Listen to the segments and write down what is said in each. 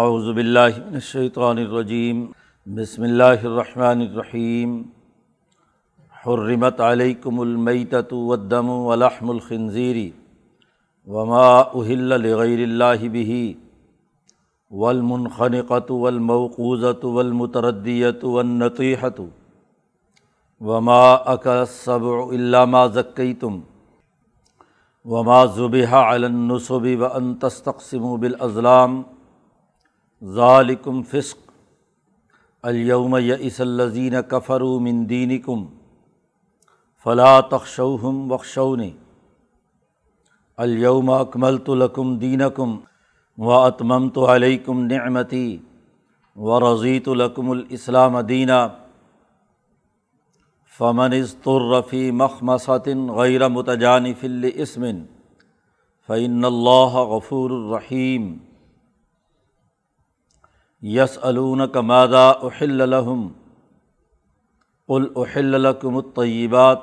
اعوذ باللہ من الشیطان الرجیم، بسم اللہ الرحمن الرحیم۔ حرمت علیکم المیتۃ والدم ولحم الخنزیر وما اہل لغیر اللہ به والمنخنقۃ والموقوذۃ والمتردیۃ والنطیحۃ وما اکل السبع الا ما ذکیتم وما ذبح علی النصب وان تستقسموا بالازلام ذالکم فسق، الیوم یئس الذین کفروا من دینکم فلا تخشوہم وخشونی الیوم اکملت لکم دینکم و اتممت علیکم نعمتی و رضیت لکم الاسلام دینا، فمن اضطر فی مخمصۃ غیر متجانف لاسم فإن اللہ غفور الرحیم یس علون کمادہ احل الحم قل احل لکم الطیبات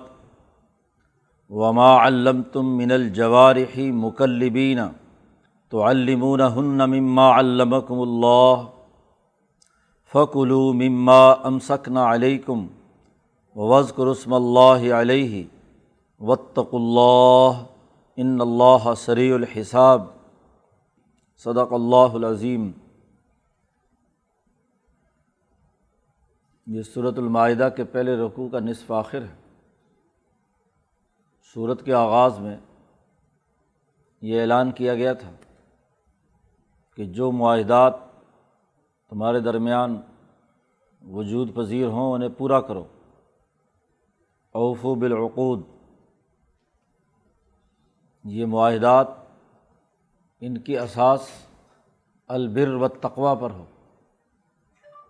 وما علم تم من الجوارحی مکلبین تو علمون ہن مما علمکم اللہ فکلو مما امسکن علیکم وزق رسم اللہ علیہ وطق اللہ ان اللہ سری الحساب صدق اللہ العظیم یہ صورت المائدہ کے پہلے رقوع کا نصف آخر ہے۔ صورت کے آغاز میں یہ اعلان کیا گیا تھا کہ جو معاہدات تمہارے درمیان وجود پذیر ہوں انہیں پورا کرو۔ اوف و بالعقود۔ یہ معاہدات ان کی اساس البر و تقوا پر ہو،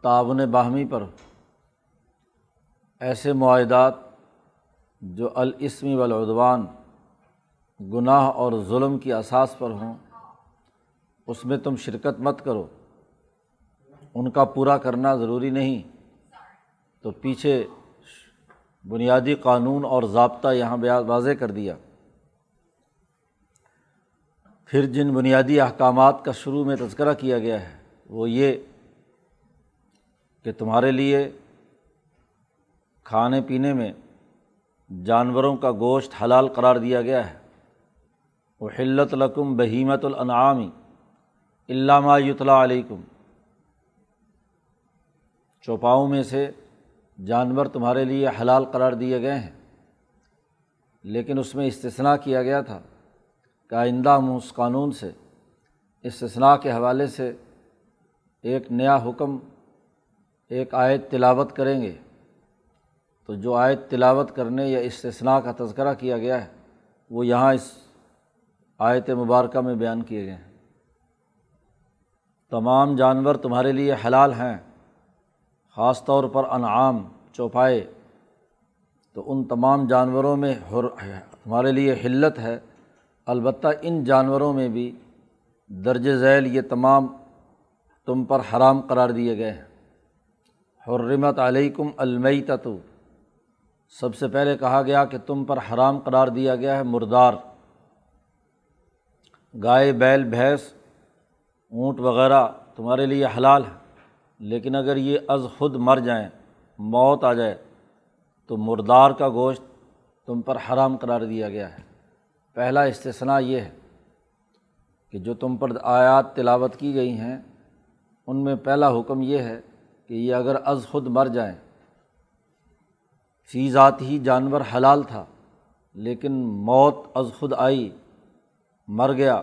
تعاون باہمی پر ہو۔ ایسے معاہدات جو الاسمی والعدوان گناہ اور ظلم کی اساس پر ہوں، اس میں تم شرکت مت کرو۔ ان کا پورا کرنا ضروری نہیں۔ تو پیچھے بنیادی قانون اور ضابطہ یہاں واضح کر دیا۔ پھر جن بنیادی احکامات کا شروع میں تذکرہ کیا گیا ہے، وہ یہ کہ تمہارے لیے کھانے پینے میں جانوروں کا گوشت حلال قرار دیا گیا ہے۔ وہ حلت لکم بہیمت الانعامی علامہ یطلا علیکم چوپاؤں میں سے جانور تمہارے لیے حلال قرار دیے گئے ہیں۔ لیکن اس میں استثنا کیا گیا تھا کہ آئندہ ہم اس قانون سے استثنا کے حوالے سے ایک نیا حکم، ایک آیت تلاوت کریں گے۔ تو جو آیت تلاوت کرنے یا استثناء کا تذکرہ کیا گیا ہے، وہ یہاں اس آیت مبارکہ میں بیان کیے گئے ہیں۔ تمام جانور تمہارے لیے حلال ہیں، خاص طور پر انعام، چوپائے۔ تو ان تمام جانوروں میں ہمارے لیے حلت ہے۔ البتہ ان جانوروں میں بھی درج ذیل یہ تمام تم پر حرام قرار دیے گئے ہیں۔ حرمت علیکم المیتتو سب سے پہلے کہا گیا کہ تم پر حرام قرار دیا گیا ہے مردار۔ گائے، بیل، بھینس، اونٹ وغیرہ تمہارے لیے حلال ہے، لیکن اگر یہ از خود مر جائیں، موت آ جائے، تو مردار کا گوشت تم پر حرام قرار دیا گیا ہے۔ پہلا استثنا یہ ہے کہ جو تم پر آیات تلاوت کی گئی ہیں، ان میں پہلا حکم یہ ہے کہ یہ اگر از خود مر جائیں فی ذات ہی جانور حلال تھا، لیکن موت از خود آئی، مر گیا،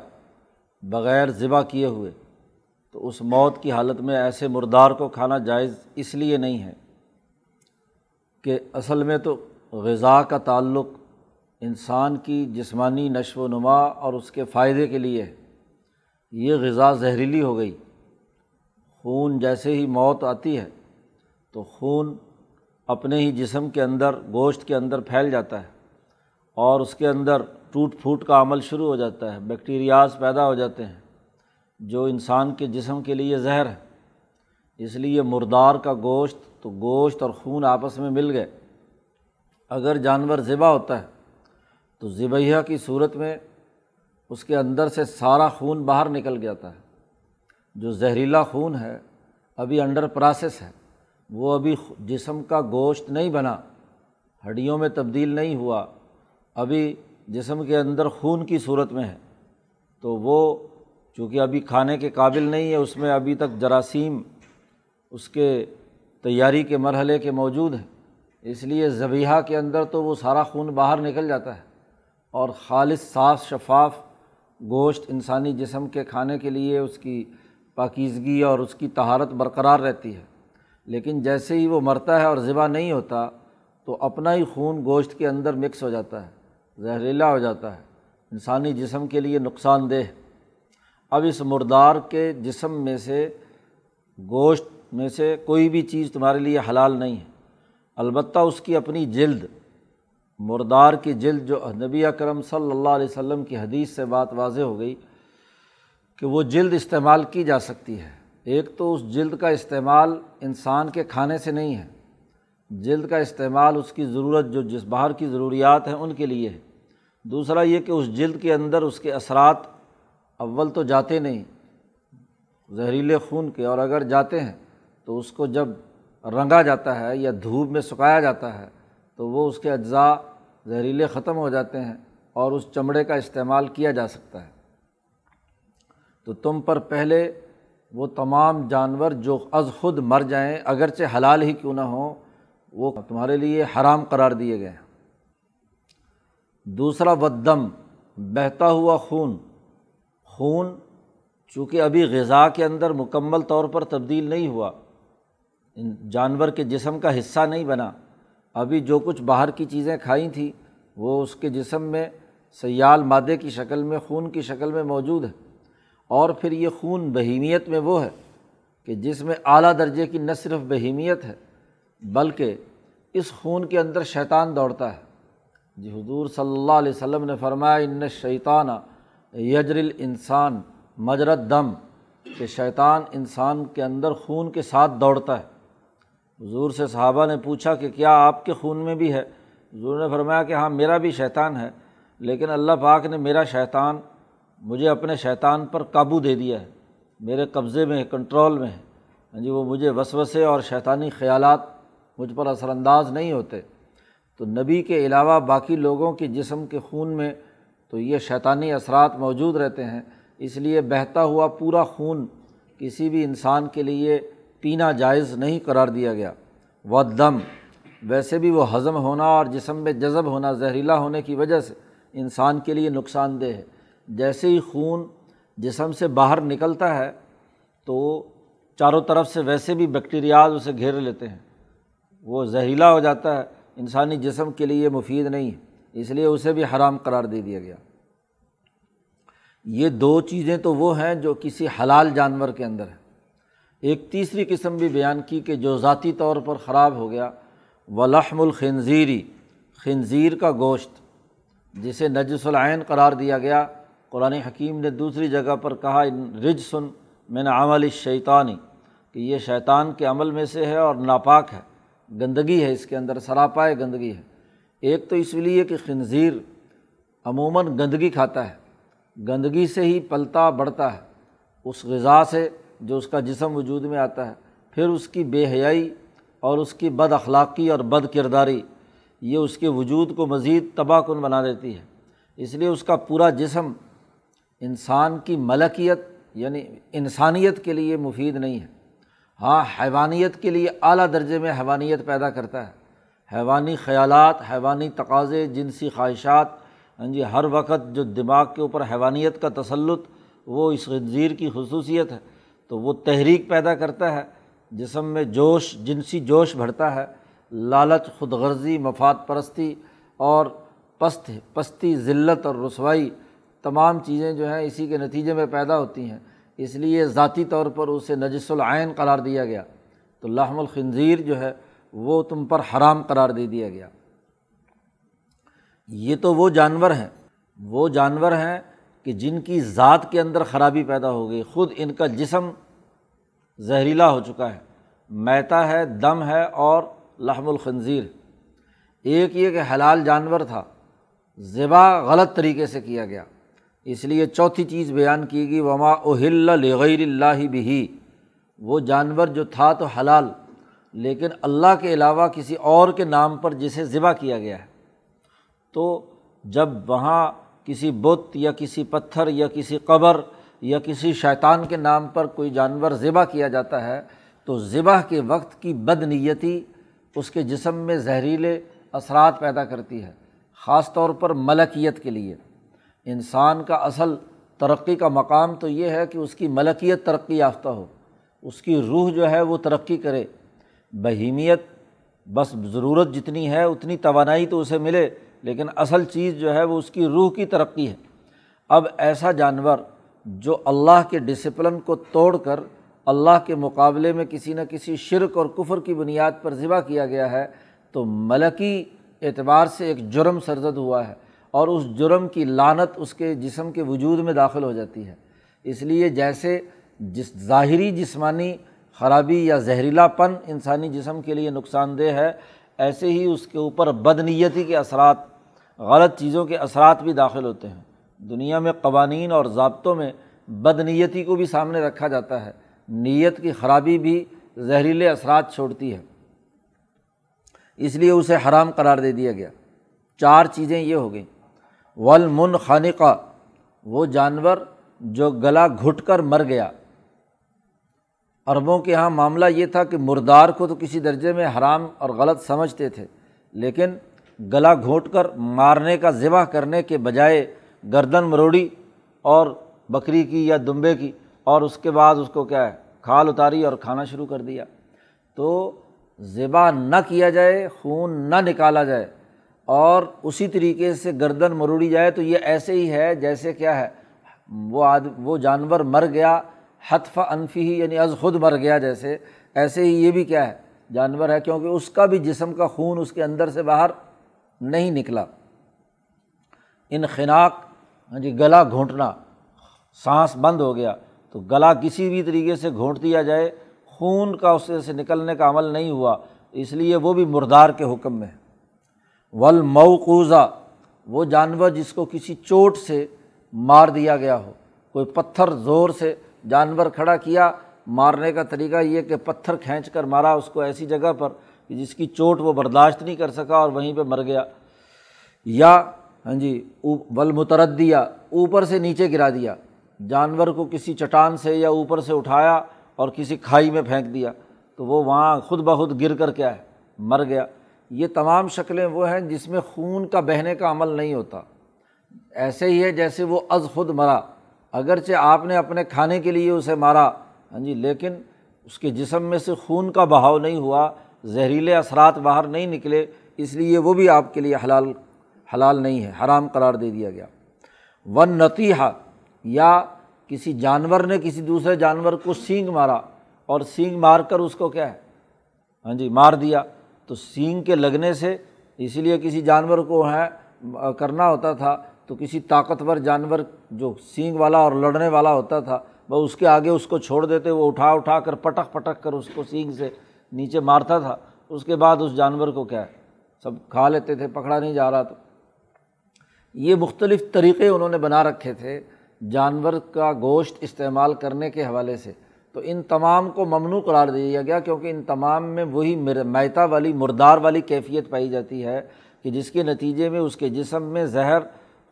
بغیر ذبح کیے ہوئے۔ تو اس موت کی حالت میں ایسے مردار کو کھانا جائز اس لیے نہیں ہے کہ اصل میں تو غذا کا تعلق انسان کی جسمانی نشو و نما اور اس کے فائدے کے لیے ہے۔ یہ غذا زہریلی ہو گئی۔ خون جیسے ہی موت آتی ہے تو خون اپنے ہی جسم کے اندر، گوشت کے اندر پھیل جاتا ہے اور اس کے اندر ٹوٹ پھوٹ کا عمل شروع ہو جاتا ہے، بیکٹیریاز پیدا ہو جاتے ہیں۔ جو انسان کے جسم کے لیے زہر ہے، اس لیے مردار کا گوشت تو گوشت اور خون آپس میں مل گئے۔ اگر جانور ذبح ہوتا ہے تو ذبیہ کی صورت میں اس کے اندر سے سارا خون باہر نکل جاتا ہے جو زہریلا خون ہے، ابھی انڈر پروسیس ہے۔ وہ ابھی جسم کا گوشت نہیں بنا، ہڈیوں میں تبدیل نہیں ہوا، ابھی جسم کے اندر خون کی صورت میں ہے۔ تو وہ چونکہ ابھی کھانے کے قابل نہیں ہے، اس میں ابھی تک جراثیم اس کے تیاری کے مرحلے کے موجود ہیں۔ اس لیے زبیحہ کے اندر تو وہ سارا خون باہر نکل جاتا ہے۔ اور خالص صاف شفاف گوشت انسانی جسم کے کھانے کے لیے اس کی پاکیزگی اور اس کی تہارت برقرار رہتی ہے۔ لیکن جیسے ہی وہ مرتا ہے اور ذبح نہیں ہوتا، تو اپنا ہی خون گوشت کے اندر مکس ہو جاتا ہے، زہریلا ہو جاتا ہے۔ انسانی جسم کے لیے نقصان دہ۔ اب اس مردار کے جسم میں سے، گوشت میں سے کوئی بھی چیز تمہارے لیے حلال نہیں ہے۔ البتہ اس کی اپنی جلد، مردار کی جلد جو نبی اکرم صلی اللہ علیہ وسلم کی حدیث سے بات واضح ہو گئی کہ وہ جلد استعمال کی جا سکتی ہے۔ ایک تو اس جلد کا استعمال انسان کے کھانے سے نہیں ہے۔ جلد کا استعمال اس کی ضرورت جو جس باہر کی ضروریات ہیں ان کے لیے ہے۔ دوسرا یہ کہ اس جلد کے اندر اس کے اثرات اول تو جاتے نہیں، زہریلے خون کے، اور اگر جاتے ہیں تو اس کو جب رنگا جاتا ہے یا دھوپ میں سکھایا جاتا ہے تو وہ اس کے اجزاء زہریلے ختم ہو جاتے ہیں اور اس چمڑے کا استعمال کیا جا سکتا ہے۔ تو تم پر پہلے وہ تمام جانور جو از خود مر جائیں، اگرچہ حلال ہی کیوں نہ ہوں وہ تمہارے لیے حرام قرار دیے گئے ہیں۔ دوسرا ودم بہتا ہوا خون۔ خون چونکہ ابھی غذا کے اندر مکمل طور پر تبدیل نہیں ہوا جانور کے جسم کا حصہ نہیں بنا، ابھی جو کچھ باہر کی چیزیں کھائی تھیں، وہ اس کے جسم میں سیال مادے کی شکل میں، خون کی شکل میں موجود ہے۔ اور پھر یہ خون بہیمیت میں وہ ہے کہ جس میں اعلیٰ درجے کی نہ صرف بہیمیت ہے، بلکہ اس خون کے اندر شیطان دوڑتا ہے۔ جی حضور صلی اللہ علیہ وسلم نے فرمایا، ان شیطانہ یجر انسان مجرت دم کہ شیطان انسان کے اندر خون کے ساتھ دوڑتا ہے۔ حضور سے صحابہ نے پوچھا کہ کیا آپ کے خون میں بھی ہے؟ حضور نے فرمایا کہ ہاں میرا بھی شیطان ہے، لیکن اللہ پاک نے میرا شیطان مجھے اپنے شیطان پر قابو دے دیا ہے۔ میرے قبضے میں ہے، کنٹرول میں ہے۔ ہاں جی وہ مجھے وسوسے اور شیطانی خیالات مجھ پر اثر انداز نہیں ہوتے۔ تو نبی کے علاوہ باقی لوگوں کے جسم کے خون میں تو یہ شیطانی اثرات موجود رہتے ہیں۔ اس لیے بہتا ہوا پورا خون کسی بھی انسان کے لیے پینا جائز نہیں قرار دیا گیا۔ و دم ویسے بھی وہ ہضم ہونا اور جسم میں جذب ہونا، زہریلا ہونے کی وجہ سے انسان کے لیے نقصان دہ ہے۔ جیسے ہی خون جسم سے باہر نکلتا ہے تو چاروں طرف سے ویسے بھی بیکٹیریاز اسے گھیر لیتے ہیں۔ وہ زہریلا ہو جاتا ہے۔ انسانی جسم کے لیے مفید نہیں ہے۔ اس لیے اسے بھی حرام قرار دے دیا گیا۔ یہ دو چیزیں تو وہ ہیں جو کسی حلال جانور کے اندر ہیں۔ ایک تیسری قسم بھی بیان کی کہ جو ذاتی طور پر خراب ہو گیا و لحم الخنزیری، خنزیر کا گوشت، جسے نجس العین قرار دیا گیا۔ قرآن حکیم نے دوسری جگہ پر کہا رج سن میں نے عمل شیطانی کہ یہ شیطان کے عمل میں سے ہے اور ناپاک ہے، گندگی ہے، اس کے اندر سراپائے گندگی ہے۔ ایک تو اس لیے کہ خنزیر عموماً گندگی کھاتا ہے، گندگی سے ہی پلتا بڑھتا ہے۔ اس غذا سے جو اس کا جسم وجود میں آتا ہے، پھر اس کی بے حیائی اور اس کی بد اخلاقی اور بد کرداری، یہ اس کے وجود کو مزید تباہ کن بنا دیتی ہے۔ اس لیے اس کا پورا جسم انسان کی ملکیت یعنی انسانیت کے لیے مفید نہیں ہے۔ ہاں حیوانیت کے لیے اعلیٰ درجے میں حیوانیت پیدا کرتا ہے۔ حیوانی خیالات، حیوانی تقاضے، جنسی خواہشات ہاں جی ہر وقت جو دماغ کے اوپر حیوانیت کا تسلط، وہ اس خنزیر کی خصوصیت ہے۔ تو وہ تحریک پیدا کرتا ہے، جسم میں جوش، جنسی جوش بڑھتا ہے، لالچ خود غرضی مفاد پرستی اور پست، پستی، ذلت اور رسوائی تمام چیزیں جو ہیں اسی کے نتیجے میں پیدا ہوتی ہیں۔ اس لیے ذاتی طور پر اسے نجس العین قرار دیا گیا۔ تو لحم الخنزیر جو ہے وہ تم پر حرام قرار دے دیا گیا۔ یہ تو وہ جانور ہیں، وہ جانور ہیں کہ جن کی ذات کے اندر خرابی پیدا ہو گئی۔ خود ان کا جسم زہریلا ہو چکا ہے۔ میتا ہے، دم ہے اور لحم الخنزیر۔ ایک یہ کہ حلال جانور تھا، ذبح غلط طریقے سے کیا گیا۔ اس لیے چوتھی چیز بیان کی گئی، وما اہل لغیر اللہ بھی وہ جانور جو تھا تو حلال، لیکن اللہ کے علاوہ کسی اور کے نام پر جسے ذبح کیا گیا ہے۔ تو جب وہاں کسی بت یا کسی پتھر یا کسی قبر یا کسی شیطان کے نام پر کوئی جانور ذبح کیا جاتا ہے، تو ذبح کے وقت کی بد نیتی اس کے جسم میں زہریلے اثرات پیدا کرتی ہے، خاص طور پر ملکیت کے لیے۔ انسان کا اصل ترقی کا مقام تو یہ ہے کہ اس کی ملکیت ترقی یافتہ ہو، اس کی روح جو ہے وہ ترقی کرے۔ بہیمیت، بس ضرورت جتنی ہے اتنی توانائی تو اسے ملے، لیکن اصل چیز جو ہے وہ اس کی روح کی ترقی ہے۔ اب ایسا جانور جو اللہ کے ڈسپلن کو توڑ کر اللہ کے مقابلے میں کسی نہ کسی شرک اور کفر کی بنیاد پر ذبح کیا گیا ہے، تو ملکی اعتبار سے ایک جرم سرزد ہوا ہے۔ اور اس جرم کی لانت اس کے جسم کے وجود میں داخل ہو جاتی ہے۔ اس لیے جیسے جس ظاہری جسمانی خرابی یا زہریلا پن انسانی جسم کے لیے نقصان دہ ہے، ایسے ہی اس کے اوپر بد نیتی کے اثرات، غلط چیزوں کے اثرات بھی داخل ہوتے ہیں۔ دنیا میں قوانین اور ضابطوں میں بد نیتی کو بھی سامنے رکھا جاتا ہے۔ نیت کی خرابی بھی زہریلے اثرات چھوڑتی ہے۔ اس لیے اسے حرام قرار دے دیا گیا۔ چار چیزیں یہ ہو گئیں۔ ولمن خانقہ وہ جانور جو گلا گھٹ کر مر گیا۔ عربوں کے یہاں معاملہ یہ تھا کہ مردار کو تو کسی درجے میں حرام اور غلط سمجھتے تھے، لیکن گلا گھونٹ کر مارنے کا ذبح کرنے کے بجائے گردن مروڑی اور بکری کی یا دمبے کی، اور اس کے بعد اس کو کیا ہے، کھال اتاری اور کھانا شروع کر دیا۔ تو ذبح نہ کیا جائے، خون نہ نکالا جائے۔ اور اسی طریقے سے گردن مروڑی جائے تو یہ ایسے ہی ہے جیسے کیا ہے، وہ آد، وہ جانور مر گیا حتف انفی ہی یعنی از خود مر گیا جیسے، ایسے ہی یہ بھی کیا ہے، جانور ہے کیونکہ اس کا بھی جسم کا خون اس کے اندر سے باہر نہیں نکلا۔ انخناق ہاں جی گلا گھونٹنا، سانس بند ہو گیا، تو گلا کسی بھی طریقے سے گھونٹ دیا جائے، خون کا اس سے نکلنے کا عمل نہیں ہوا، اس لیے وہ بھی مردار کے حکم میں ہے۔ ولموقوضہ وہ جانور جس کو کسی چوٹ سے مار دیا گیا ہو، کوئی پتھر زور سے جانور کھڑا کیا، مارنے کا طریقہ یہ کہ پتھر کھینچ کر مارا اس کو ایسی جگہ پر کہ جس کی چوٹ وہ برداشت نہیں کر سکا اور وہیں پہ مر گیا۔ یا ہاں جی بل مترد دیا اوپر سے نیچے گرا دیا، جانور کو کسی چٹان سے یا اوپر سے اٹھایا اور کسی کھائی میں پھینک دیا، تو وہ وہاں خود بخود گر کر کیا ہے، مر گیا۔ یہ تمام شکلیں وہ ہیں جس میں خون کا بہنے کا عمل نہیں ہوتا۔ ایسے ہی ہے جیسے وہ از خود مرا۔ اگرچہ آپ نے اپنے کھانے کے لیے اسے مارا ہاں جی لیکن اس کے جسم میں سے خون کا بہاؤ نہیں ہوا، زہریلے اثرات باہر نہیں نکلے، اس لیے وہ بھی آپ کے لیے حلال حلال نہیں ہے، حرام قرار دے دیا گیا۔ ون نتیحہ، یا کسی جانور نے کسی دوسرے جانور کو سینگ مارا، اور سینگ مار کر اس کو کیا ہے؟ ہاں جی مار دیا۔ تو سینگ کے لگنے سے اسی لیے کسی جانور کو ہے، کرنا ہوتا تھا، تو کسی طاقتور جانور جو سینگ والا اور لڑنے والا ہوتا تھا، وہ اس کے آگے اس کو چھوڑ دیتے، وہ اٹھا اٹھا کر پٹک پٹک کر اس کو سینگ سے نیچے مارتا تھا۔ اس کے بعد اس جانور کو کیا ہے، سب کھا لیتے تھے، پکڑا نہیں جا رہا تو یہ مختلف طریقے انہوں نے بنا رکھے تھے جانور کا گوشت استعمال کرنے کے حوالے سے۔ تو ان تمام کو ممنوع قرار دے دیا گیا کیونکہ ان تمام میں وہی میتا والی، مردار والی کیفیت پائی جاتی ہے کہ جس کے نتیجے میں اس کے جسم میں زہر،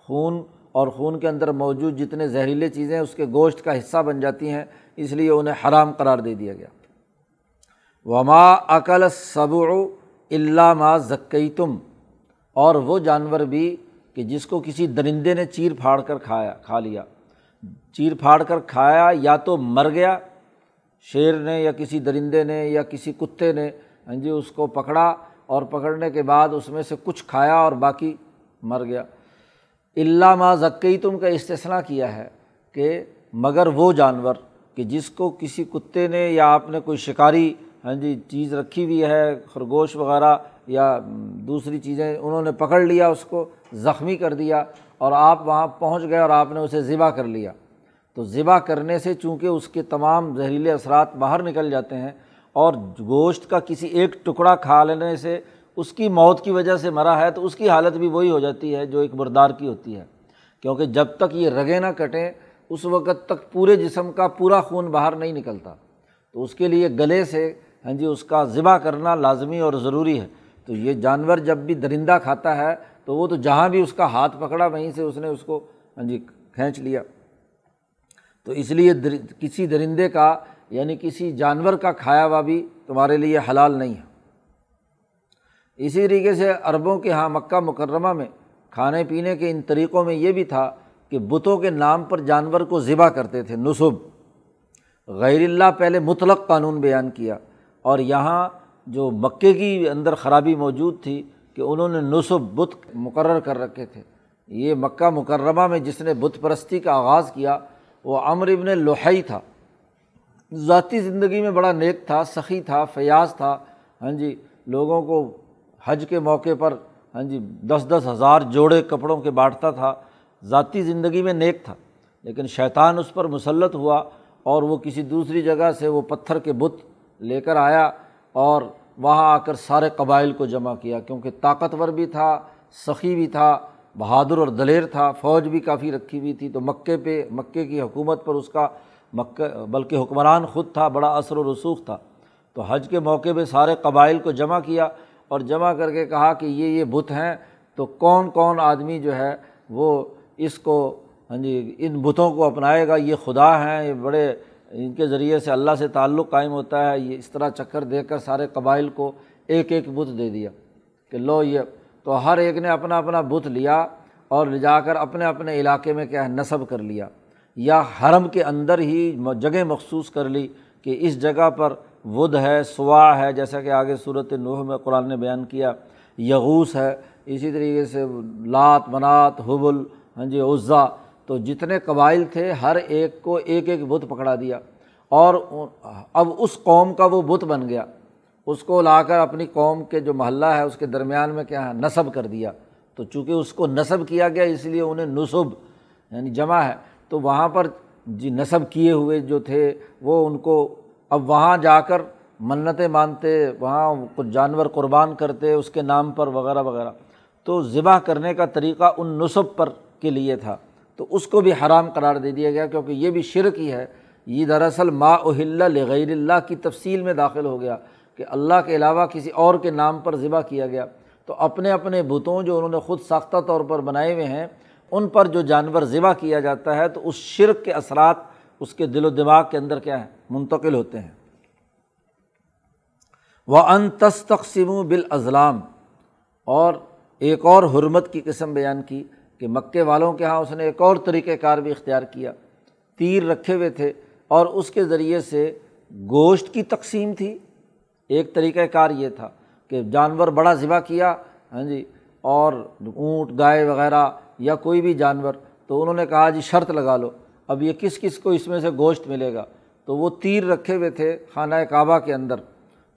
خون اور خون کے اندر موجود جتنے زہریلے چیزیں اس کے گوشت کا حصہ بن جاتی ہیں، اس لیے انہیں حرام قرار دے دیا گیا۔ وما عقل صبع اللہ ما ذکی تم اور وہ جانور بھی کہ جس کو کسی درندے نے چیر پھاڑ کر کھایا کھا لیا۔ چیر پھاڑ کر کھایا یا تو مر گیا شیر نے یا کسی درندے نے یا کسی کتے نے ہاں جی اس کو پکڑا اور پکڑنے کے بعد اس میں سے کچھ کھایا اور باقی مر گیا۔ اللہ ما ذکی تم کا استثنا کیا ہے کہ مگر وہ جانور کہ جس کو کسی کتے نے یا آپ نے کوئی شکاری ہاں جی چیز رکھی ہوئی ہے، خرگوش وغیرہ یا دوسری چیزیں انہوں نے پکڑ لیا، اس کو زخمی کر دیا اور آپ وہاں پہنچ گئے اور آپ نے اسے ذبح کر لیا۔ تو ذبح کرنے سے چونکہ اس کے تمام زہریلے اثرات باہر نکل جاتے ہیں اور گوشت کا کسی ایک ٹکڑا کھا لینے سے اس کی موت کی وجہ سے مرا ہے تو اس کی حالت بھی وہی ہو جاتی ہے جو ایک مردار کی ہوتی ہے۔ کیونکہ جب تک یہ رگیں نہ کٹیں، اس وقت تک پورے جسم کا پورا خون باہر نہیں نکلتا۔ تو اس کے لیے گلے سے ہاں جی اس کا ذبح کرنا لازمی اور ضروری ہے۔ تو یہ جانور جب بھی درندہ کھاتا ہے تو وہ تو جہاں بھی اس کا ہاتھ پکڑا، وہیں سے اس نے اس کو ہاں جی کھینچ لیا۔ تو اس لیے کسی درندے کا یعنی کسی جانور کا کھایا ہوا بھی تمہارے لیے حلال نہیں ہے۔ اسی طریقے سے عربوں کے یہاں مکہ مکرمہ میں کھانے پینے کے ان طریقوں میں یہ بھی تھا کہ بتوں کے نام پر جانور کو ذبح کرتے تھے، نصب۔ غیر اللہ پہلے مطلق قانون بیان کیا اور یہاں جو مکے کی اندر خرابی موجود تھی کہ انہوں نے نصب بت مقرر کر رکھے تھے۔ یہ مکہ مکرمہ میں جس نے بت پرستی کا آغاز کیا وہ امر ابن لوہئی تھا۔ ذاتی زندگی میں بڑا نیک تھا، سخی تھا، فیاض تھا۔ ہاں جی لوگوں کو حج کے موقع پر ہاں جی دس دس ہزار جوڑے کپڑوں کے بانٹتا تھا۔ ذاتی زندگی میں نیک تھا، لیکن شیطان اس پر مسلط ہوا اور وہ کسی دوسری جگہ سے وہ پتھر کے بت لے کر آیا اور وہاں آ کر سارے قبائل کو جمع کیا، کیونکہ طاقتور بھی تھا، سخی بھی تھا۔ بہادر اور دلیر تھا، فوج بھی کافی رکھی ہوئی تھی، تو مکے پہ، مکے کی حکومت پر اس کا مکہ، بلکہ حکمران خود تھا، بڑا اثر و رسوخ تھا۔ تو حج کے موقع پہ سارے قبائل کو جمع کیا اور جمع کر کے کہا کہ یہ یہ بت ہیں۔ تو کون کون آدمی جو ہے وہ اس کو ہاں جی ان بتوں کو اپنائے گا؟ یہ خدا ہیں، یہ بڑے، ان کے ذریعے سے اللہ سے تعلق قائم ہوتا ہے۔ یہ اس طرح چکر دے کر سارے قبائل کو ایک ایک بت دے دیا کہ لو یہ تو ہر ایک نے اپنا اپنا بت لیا اور لے جا کر اپنے اپنے علاقے میں کیا ہے، نصب کر لیا۔ یا حرم کے اندر ہی جگہ مخصوص کر لی کہ اس جگہ پر ود ہے، سوا ہے، جیسا کہ آگے صورت نوح میں قرآن نے بیان کیا۔ یغوس ہے، اسی طریقے سے لات، منات، حبل ہاں جی عزا۔ تو جتنے قبائل تھے، ہر ایک کو ایک ایک بت پکڑا دیا۔ اور اب اس قوم کا وہ بت بن گیا۔ اس کو لا کر اپنی قوم کے جو محلہ ہے، اس کے درمیان میں کیا ہے، نصب کر دیا۔ تو چونکہ اس کو نصب کیا گیا، اس لیے انہیں نصب یعنی جمع ہے۔ تو وہاں پر جی نصب کیے ہوئے جو تھے، وہ ان کو اب وہاں جا کر منتیں مانتے، وہاں کچھ جانور قربان کرتے، اس کے نام پر وغیرہ وغیرہ۔ تو ذبح کرنے کا طریقہ ان نصب پر کے لیے تھا۔ تو اس کو بھی حرام قرار دے دیا گیا، کیونکہ یہ بھی شرک ہی ہے۔ یہ دراصل ما اہل لغیر اللہ کی تفصیل میں داخل ہو گیا۔ کہ اللہ کے علاوہ کسی اور کے نام پر ذبح کیا گیا۔ تو اپنے اپنے بتوں جو انہوں نے خود ساختہ طور پر بنائے ہوئے ہیں، ان پر جو جانور ذبح کیا جاتا ہے، تو اس شرک کے اثرات اس کے دل و دماغ کے اندر کیا ہے منتقل ہوتے ہیں۔ وہ ان تقسیم بالازلام اور ایک اور حرمت کی قسم بیان کی کہ مکے والوں کے یہاں اس نے ایک اور طریقۂ کار بھی اختیار کیا۔ تیر رکھے ہوئے تھے اور اس کے ذریعے سے گوشت کی تقسیم تھی۔ ایک طریقۂ کار یہ تھا کہ جانور بڑا ذبح کیا ہاں جی اور اونٹ، گائے وغیرہ یا کوئی بھی جانور، تو انہوں نے کہا جی شرط لگا لو، اب یہ کس کس کو اس میں سے گوشت ملے گا؟ تو وہ تیر رکھے ہوئے تھے خانہ کعبہ کے اندر،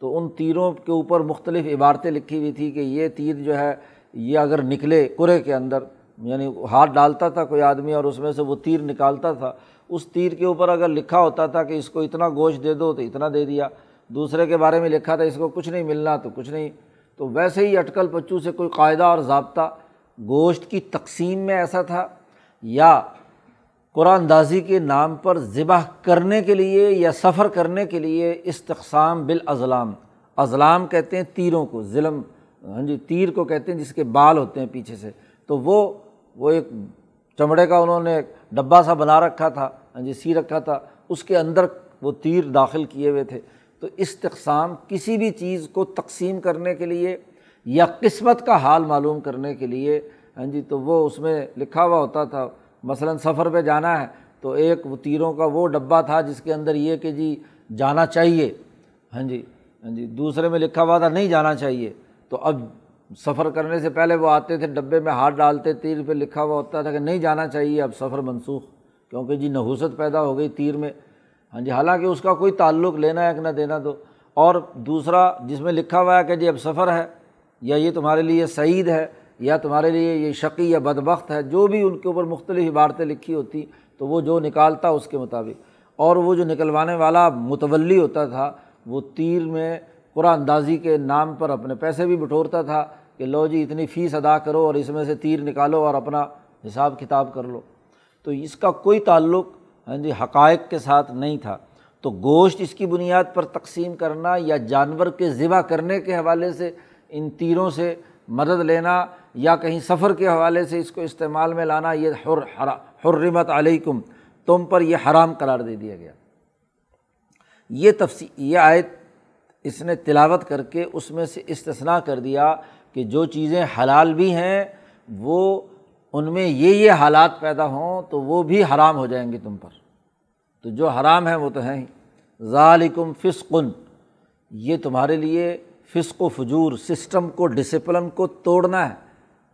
تو ان تیروں کے اوپر مختلف عبارتیں لکھی ہوئی تھی کہ یہ تیر جو ہے، یہ اگر نکلے کرے کے اندر یعنی ہاتھ ڈالتا تھا کوئی آدمی اور اس میں سے وہ تیر نکالتا تھا، اس تیر کے اوپر اگر لکھا ہوتا تھا کہ اس کو اتنا گوشت دے دو تو اتنا دے دیا دوسرے کے بارے میں لکھا تھا، اس کو کچھ نہیں ملنا تو کچھ نہیں۔ تو ویسے ہی اٹکل پچو سے کوئی قاعدہ اور ضابطہ گوشت کی تقسیم میں ایسا تھا یا قرآن دازی کے نام پر ذبح کرنے کے لیے یا سفر کرنے کے لیے استقسام بالاضلام اضلام کہتے ہیں تیروں کو، ظلم ہاں جی تیر کو کہتے ہیں جس کے بال ہوتے ہیں پیچھے سے۔ تو وہ وہ ایک چمڑے کا انہوں نے ڈبہ سا بنا رکھا تھا ہاں جی سی رکھا تھا، اس کے اندر وہ تیر داخل کیے ہوئے تھے۔ تو استقسام کسی بھی چیز کو تقسیم کرنے کے لیے یا قسمت کا حال معلوم کرنے کے لیے ہاں جی تو وہ اس میں لکھا ہوا ہوتا تھا، مثلاً سفر پہ جانا ہے تو ایک تیروں کا وہ ڈبہ تھا جس کے اندر یہ کہ جی جانا چاہیے ہاں جی ہاں جی دوسرے میں لکھا ہوا تھا نہیں جانا چاہیے۔ تو اب سفر کرنے سے پہلے وہ آتے تھے، ڈبے میں ہاتھ ڈالتے، تیر پہ لکھا ہوا ہوتا تھا کہ نہیں جانا چاہیے، اب سفر منسوخ۔ کیونکہ جی نحوست پیدا ہو گئی تیر میں ہاں جی حالانکہ اس کا کوئی تعلق لینا ہے کہ نہ دینا تو۔ اور دوسرا، جس میں لکھا ہوا ہے کہ جی اب سفر ہے، یا یہ تمہارے لیے سعید ہے، یا تمہارے لیے یہ شقی یا بدبخت ہے، جو بھی ان کے اوپر مختلف عبارتیں لکھی ہوتی، تو وہ جو نکالتا اس کے مطابق۔ اور وہ جو نکلوانے والا متولی ہوتا تھا، وہ تیر میں قرآن اندازی کے نام پر اپنے پیسے بھی بٹورتا تھا کہ لو جی اتنی فیس ادا کرو اور اس میں سے تیر نکالو اور اپنا حساب کتاب کر لو۔ تو اس کا کوئی تعلق ہاں جی حقائق کے ساتھ نہیں تھا۔ تو گوشت اس کی بنیاد پر تقسیم کرنا یا جانور کے ذبح کرنے کے حوالے سے ان تیروں سے مدد لینا یا کہیں سفر کے حوالے سے اس کو استعمال میں لانا، یہ حر حرمت علیکم، تم پر یہ حرام قرار دے دیا گیا۔ یہ تفصیل یہ آیت اس نے تلاوت کر کے اس میں سے استثنا کر دیا کہ جو چیزیں حلال بھی ہیں وہ ان میں یہ یہ حالات پیدا ہوں تو وہ بھی حرام ہو جائیں گے تم پر۔ تو جو حرام ہیں وہ تو ہیں ہی۔ ظالکم فسقن یہ تمہارے لیے فسق و فجور، سسٹم کو، ڈسپلن کو توڑنا ہے۔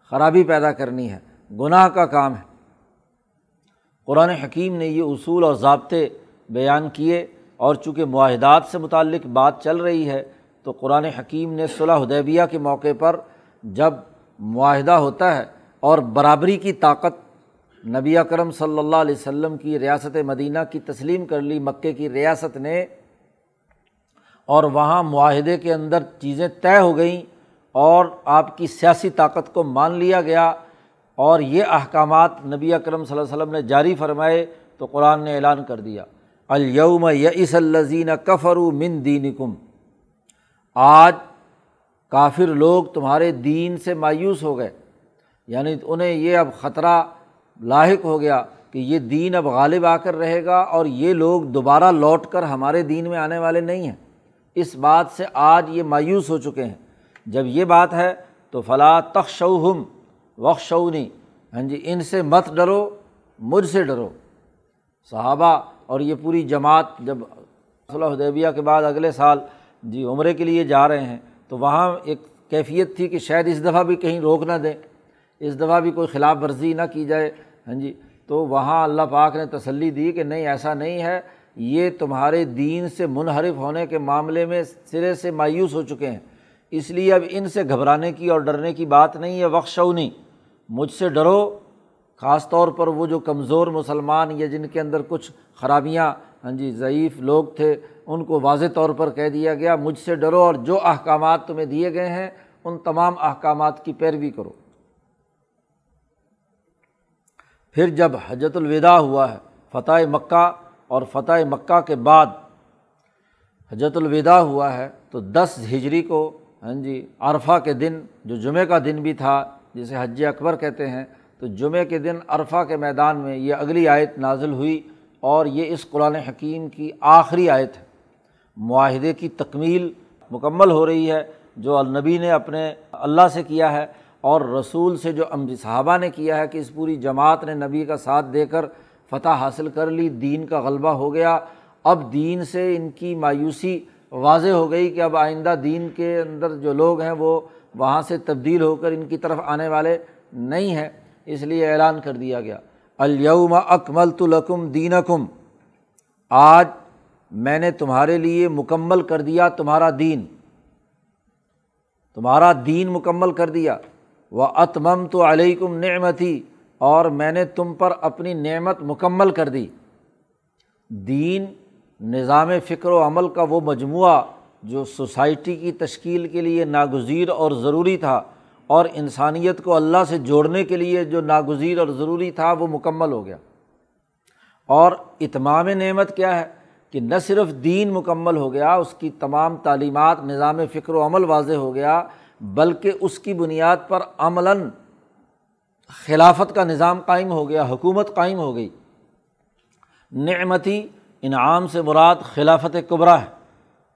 خرابی پیدا کرنی ہے۔ گناہ کا کام ہے۔ قرآن حکیم نے یہ اصول اور ضابطے بیان کیے اور چونکہ معاہدات سے متعلق بات چل رہی ہے تو قرآن حکیم نے صلاح حدیبیہ کے موقع پر جب معاہدہ ہوتا ہے اور برابری کی طاقت نبی اکرم صلی اللہ علیہ وسلم کی ریاست مدینہ کی تسلیم کر لی، مکے کی ریاست نے، اور وہاں معاہدے کے اندر چیزیں طے ہو گئیں اور آپ کی سیاسی طاقت کو مان لیا گیا۔ اور یہ احکامات نبی اکرم صلی اللہ علیہ وسلم نے جاری فرمائے تو قرآن نے اعلان کر دیا۔ الوم یس الزین کفر من دین کم آج کافر لوگ تمہارے دین سے مایوس ہو گئے۔ یعنی انہیں یہ اب خطرہ لاحق ہو گیا کہ یہ دین اب غالب آ کر رہے گا اور یہ لوگ دوبارہ لوٹ کر ہمارے دین میں آنے والے نہیں ہیں۔ اس بات سے آج یہ مایوس ہو چکے ہیں۔ جب یہ بات ہے تو فلاں تخشوہم وخشونی ہاں جی ان سے مت ڈرو، مجھ سے ڈرو۔ صحابہ اور یہ پوری جماعت جب صلی حدیبیہ کے بعد اگلے سال جی عمرے کے لیے جا رہے ہیں تو وہاں ایک کیفیت تھی کہ شاید اس دفعہ بھی کہیں روک نہ دیں۔ اس دفعہ بھی کوئی خلاف ورزی نہ کی جائے۔ ہاں جی تو وہاں اللہ پاک نے تسلی دی کہ نہیں، ایسا نہیں ہے۔ یہ تمہارے دین سے منحرف ہونے کے معاملے میں سرے سے مایوس ہو چکے ہیں۔ اس لیے اب ان سے گھبرانے کی اور ڈرنے کی بات نہیں ہے وقشونی مجھ سے ڈرو، خاص طور پر وہ جو کمزور مسلمان یا جن کے اندر کچھ خرابیاں ہاں جی ضعیف لوگ تھے، ان کو واضح طور پر کہہ دیا گیا، مجھ سے ڈرو اور جو احکامات تمہیں دیے گئے ہیں، ان تمام احکامات کی پیروی کرو۔ پھر جب حجت الوداع ہوا ہے، فتح مکہ اور فتح مکہ کے بعد حجت الوداع ہوا ہے، تو دس ہجری کو ہاں جی عرفہ کے دن، جو جمعہ کا دن بھی تھا، جسے حج اکبر کہتے ہیں، تو جمعہ کے دن عرفہ کے میدان میں یہ اگلی آیت نازل ہوئی اور یہ اس قرآن حکیم کی آخری آیت ہے۔ معاہدے کی تکمیل مکمل ہو رہی ہے، جو النبی نے اپنے اللہ سے کیا ہے اور رسول سے جو امب صحابہ نے کیا ہے کہ اس پوری جماعت نے نبی کا ساتھ دے کر فتح حاصل کر لی، دین کا غلبہ ہو گیا۔ اب دین سے ان کی مایوسی واضح ہو گئی کہ اب آئندہ دین کے اندر جو لوگ ہیں وہ وہاں سے تبدیل ہو کر ان کی طرف آنے والے نہیں ہیں، اس لیے اعلان کر دیا گیا۔ الوم اکمل تو لکم دین کم آج میں نے تمہارے لیے مکمل کر دیا تمہارا دین۔ تمہارا دین مکمل کر دیا۔ وہ اتمم تو علیکم نعمتی اور میں نے تم پر اپنی نعمت مکمل کر دی۔ دین، نظام فکر و عمل کا وہ مجموعہ جو سوسائٹی کی تشکیل کے لیے ناگزیر اور ضروری تھا اور انسانیت کو اللہ سے جوڑنے کے لیے جو ناگزیر اور ضروری تھا وہ مکمل ہو گیا۔ اور اتمام نعمت کیا ہے کہ نہ صرف دین مکمل ہو گیا، اس کی تمام تعلیمات، نظام فکر و عمل واضح ہو گیا۔ بلکہ اس کی بنیاد پر عملاً خلافت کا نظام قائم ہو گیا، حکومت قائم ہو گئی۔ نعمتی انعام سے مراد خلافت قبرا ہے۔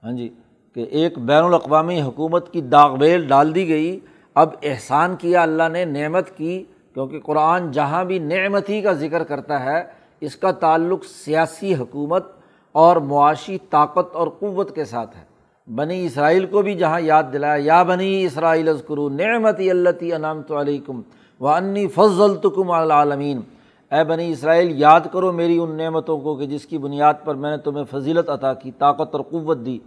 ہاں جی کہ ایک بین الاقوامی حکومت کی داغ بیل ڈال دی گئی۔ اب احسان کیا اللہ نے نعمت کی؟ کیونکہ قرآن جہاں بھی نعمتی کا ذکر کرتا ہے، اس کا تعلق سیاسی حکومت اور معاشی طاقت اور قوت کے ساتھ ہے۔ بنی اسرائیل کو بھی جہاں یاد دلایا، یا بنی اسرائیل ازکرو نعمتی اللہ انعام تو علیکم و انی فضل تکم العالمین۔ اے بنی اسرائیل، یاد کرو میری ان نعمتوں کو کہ جس کی بنیاد پر میں نے تمہیں فضیلت عطا کی، طاقت اور قوت دی۔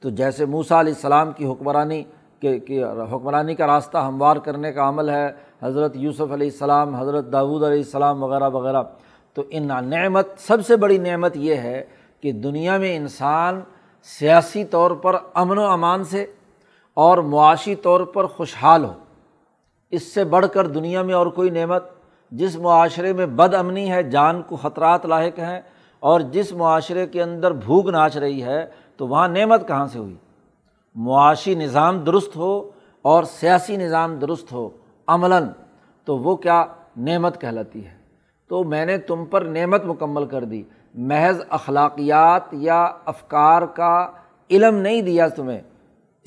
تو جیسے موسا علیہ السلام کی حکمرانی، کہ حکمرانی کا راستہ ہموار کرنے کا عمل ہے، حضرت یوسف علیہ السلام، حضرت داود علیہ السلام وغیرہ وغیرہ۔ تو ان نعمت، سب سے بڑی نعمت یہ ہے کہ دنیا میں انسان سیاسی طور پر امن و امان سے اور معاشی طور پر خوشحال ہو۔ اس سے بڑھ کر دنیا میں اور کوئی نعمت، جس معاشرے میں بد امنی ہے، جان کو خطرات لاحق ہیں اور جس معاشرے کے اندر بھوک ناچ رہی ہے، تو وہاں نعمت کہاں سے ہوئی؟ معاشی نظام درست ہو اور سیاسی نظام درست ہو عملاً، تو وہ کیا نعمت کہلاتی ہے؟ تو میں نے تم پر نعمت مکمل کر دی۔ محض اخلاقیات یا افکار کا علم نہیں دیا تمہیں۔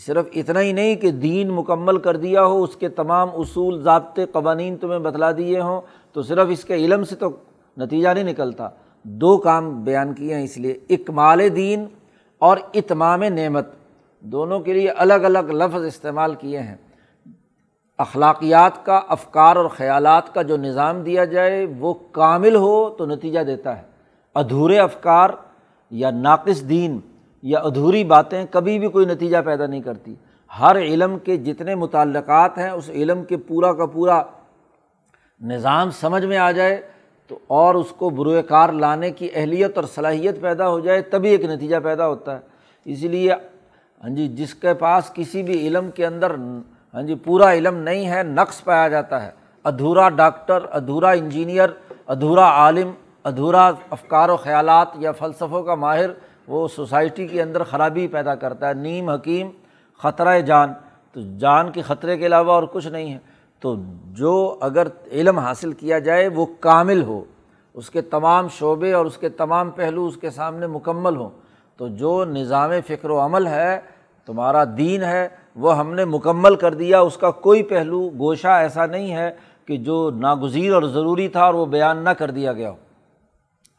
صرف اتنا ہی نہیں کہ دین مکمل کر دیا ہو، اس کے تمام اصول، ضابطے، قوانین تمہیں بتلا دیے ہوں۔ تو صرف اس کے علم سے تو نتیجہ نہیں نکلتا۔ دو کام بیان کیے ہیں اس لیے اکمال دین اور اتمام نعمت۔ دونوں کے لیے الگ الگ لفظ استعمال کیے ہیں۔ اخلاقیات کا، افکار اور خیالات کا جو نظام دیا جائے، وہ کامل ہو تو نتیجہ دیتا ہے۔ ادھورے افکار یا ناقص دین یا ادھوری باتیں کبھی بھی کوئی نتیجہ پیدا نہیں کرتی۔ ہر علم کے جتنے متعلقات ہیں، اس علم کے پورا کا پورا نظام سمجھ میں آ جائے تو اور اس کو بروئے کار لانے کی اہلیت اور صلاحیت پیدا ہو جائے، تبھی ایک نتیجہ پیدا ہوتا ہے۔ اسی لیے ہاں جی جس کے پاس کسی بھی علم کے اندر ہاں جی پورا علم نہیں ہے، نقص پایا جاتا ہے۔ ادھورا ڈاکٹر، ادھورا انجینئر، ادھورا عالم ادھورا افکار و خیالات یا فلسفوں کا ماہر وہ سوسائٹی کے اندر خرابی پیدا کرتا ہے۔ نیم، حکیم، خطرہ جان۔ تو جان کے خطرے کے علاوہ اور کچھ نہیں ہے۔ تو جو اگر علم حاصل کیا جائے وہ کامل ہو، اس کے تمام شعبے اور اس کے تمام پہلو اس کے سامنے مکمل ہوں۔ تو جو نظام فکر و عمل ہے، تمہارا دین ہے، وہ ہم نے مکمل کر دیا۔ اس کا کوئی پہلو، گوشہ ایسا نہیں ہے کہ جو ناگزیر اور ضروری تھا اور وہ بیان نہ کر دیا گیا ہو۔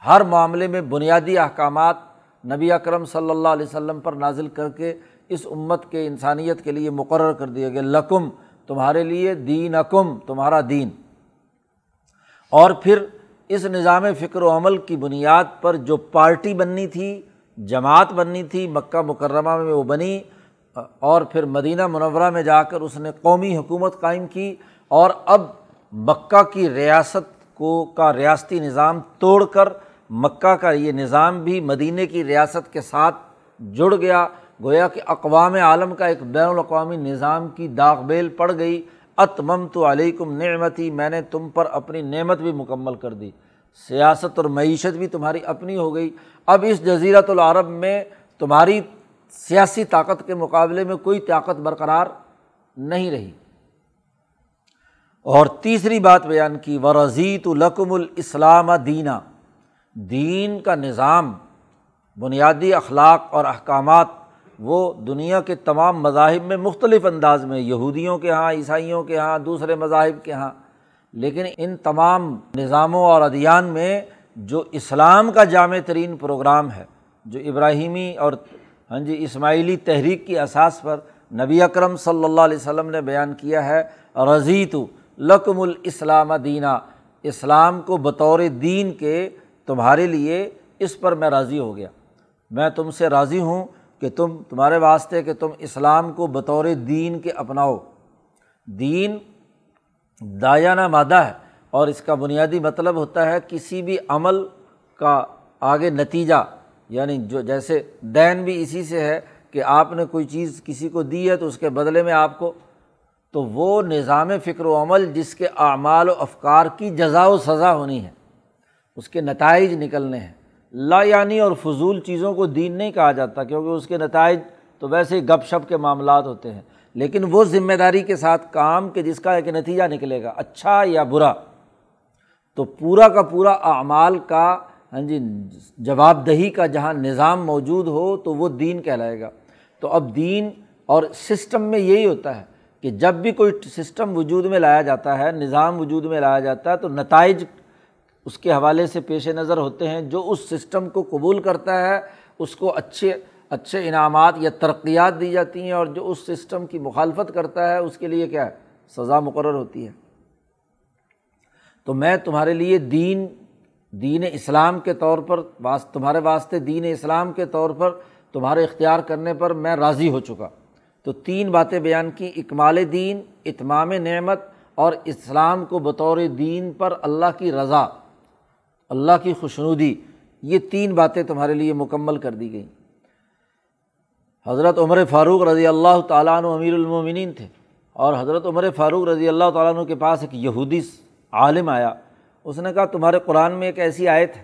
ہر معاملے میں بنیادی احکامات نبی اکرم صلی اللہ علیہ وسلم پر نازل کر کے اس امت کے انسانیت کے لیے مقرر کر دیا گیا۔ لکم، تمہارے لیے دین اکم تمہارا دین۔ اور پھر اس نظام فکر و عمل کی بنیاد پر جو پارٹی بننی تھی، جماعت بننی تھی، مکہ مکرمہ میں وہ بنی، اور پھر مدینہ منورہ میں جا کر اس نے قومی حکومت قائم کی، اور اب مکہ کی ریاست کو، کا ریاستی نظام توڑ کر مکہ کا یہ نظام بھی مدینہ کی ریاست کے ساتھ جڑ گیا۔ گویا کہ اقوام عالم کا ایک بین الاقوامی نظام کی داغ بیل پڑ گئی۔ اتمم تو علیکم نعمتی، میں نے تم پر اپنی نعمت بھی مکمل کر دی۔ سیاست اور معیشت بھی تمہاری اپنی ہو گئی۔ اب اس جزیرت العرب میں تمہاری سیاسی طاقت کے مقابلے میں کوئی طاقت برقرار نہیں رہی۔ اور تیسری بات بیان کی ورضیت القم الاسلام دینہ دین کا نظام، بنیادی اخلاق اور احکامات وہ دنیا کے تمام مذاہب میں مختلف انداز میں، یہودیوں کے یہاں عیسائیوں کے یہاں دوسرے مذاہب کے یہاں لیکن ان تمام نظاموں اور ادیان میں جو اسلام کا جامع ترین پروگرام ہے، جو ابراہیمی اور ہاں جی اسماعیلی تحریک کی اساس پر نبی اکرم صلی اللہ علیہ وسلم نے بیان کیا ہے، رضیت لقم الاسلام دینہ اسلام کو بطور دین کے تمہارے لیے اس پر میں راضی ہو گیا۔ میں تم سے راضی ہوں کہ تم تمہارے واسطے کہ تم اسلام کو بطور دین کے اپناؤ۔ دین دایانہ مادہ ہے اور اس کا بنیادی مطلب ہوتا ہے کسی بھی عمل کا آگے نتیجہ۔ یعنی جو جیسے دین بھی اسی سے ہے کہ آپ نے کوئی چیز کسی کو دی ہے تو اس کے بدلے میں آپ کو۔ تو وہ نظام فکر و عمل جس کے اعمال و افکار کی جزا و سزا ہونی ہے۔ اس کے نتائج نکلنے ہیں۔ لا یعنی اور فضول چیزوں کو دین نہیں کہا جاتا کیونکہ اس کے نتائج تو ویسے ہی گپ شپ کے معاملات ہوتے ہیں۔ لیکن وہ ذمہ داری کے ساتھ کام کہ جس کا ایک نتیجہ نکلے گا اچھا یا برا، تو پورا کا پورا اعمال کا ہاں جی جواب دہی کا جہاں نظام موجود ہو تو وہ دین کہلائے گا۔ تو اب دین اور سسٹم میں یہی ہوتا ہے کہ جب بھی کوئی سسٹم وجود میں لایا جاتا ہے، نظام وجود میں لایا جاتا ہے، تو نتائج اس کے حوالے سے پیش نظر ہوتے ہیں، جو اس سسٹم کو قبول کرتا ہے، اس کو اچھے اچھے انعامات یا ترقیات دی جاتی ہیں اور جو اس سسٹم کی مخالفت کرتا ہے، اس کے لیے کیا ہے؟ سزا مقرر ہوتی ہے۔ تو میں تمہارے لیے دین دین اسلام کے طور پر تمہارے واسطے دین اسلام کے طور پر تمہارے اختیار کرنے پر میں راضی ہو چکا۔ تو تین باتیں بیان کی، اکمال دین، اتمام نعمت اور اسلام کو بطور دین پر اللہ کی رضا۔ اللہ کی خوشنودی، یہ تین باتیں تمہارے لیے مکمل کر دی گئیں۔ حضرت عمر فاروق رضی اللہ تعالیٰ عنہ امیر المومنین تھے اور حضرت عمر فاروق رضی اللہ تعالیٰ عنہ کے پاس ایک یہودی عالم آیا۔ اس نے کہا، تمہارے قرآن میں ایک ایسی آیت ہے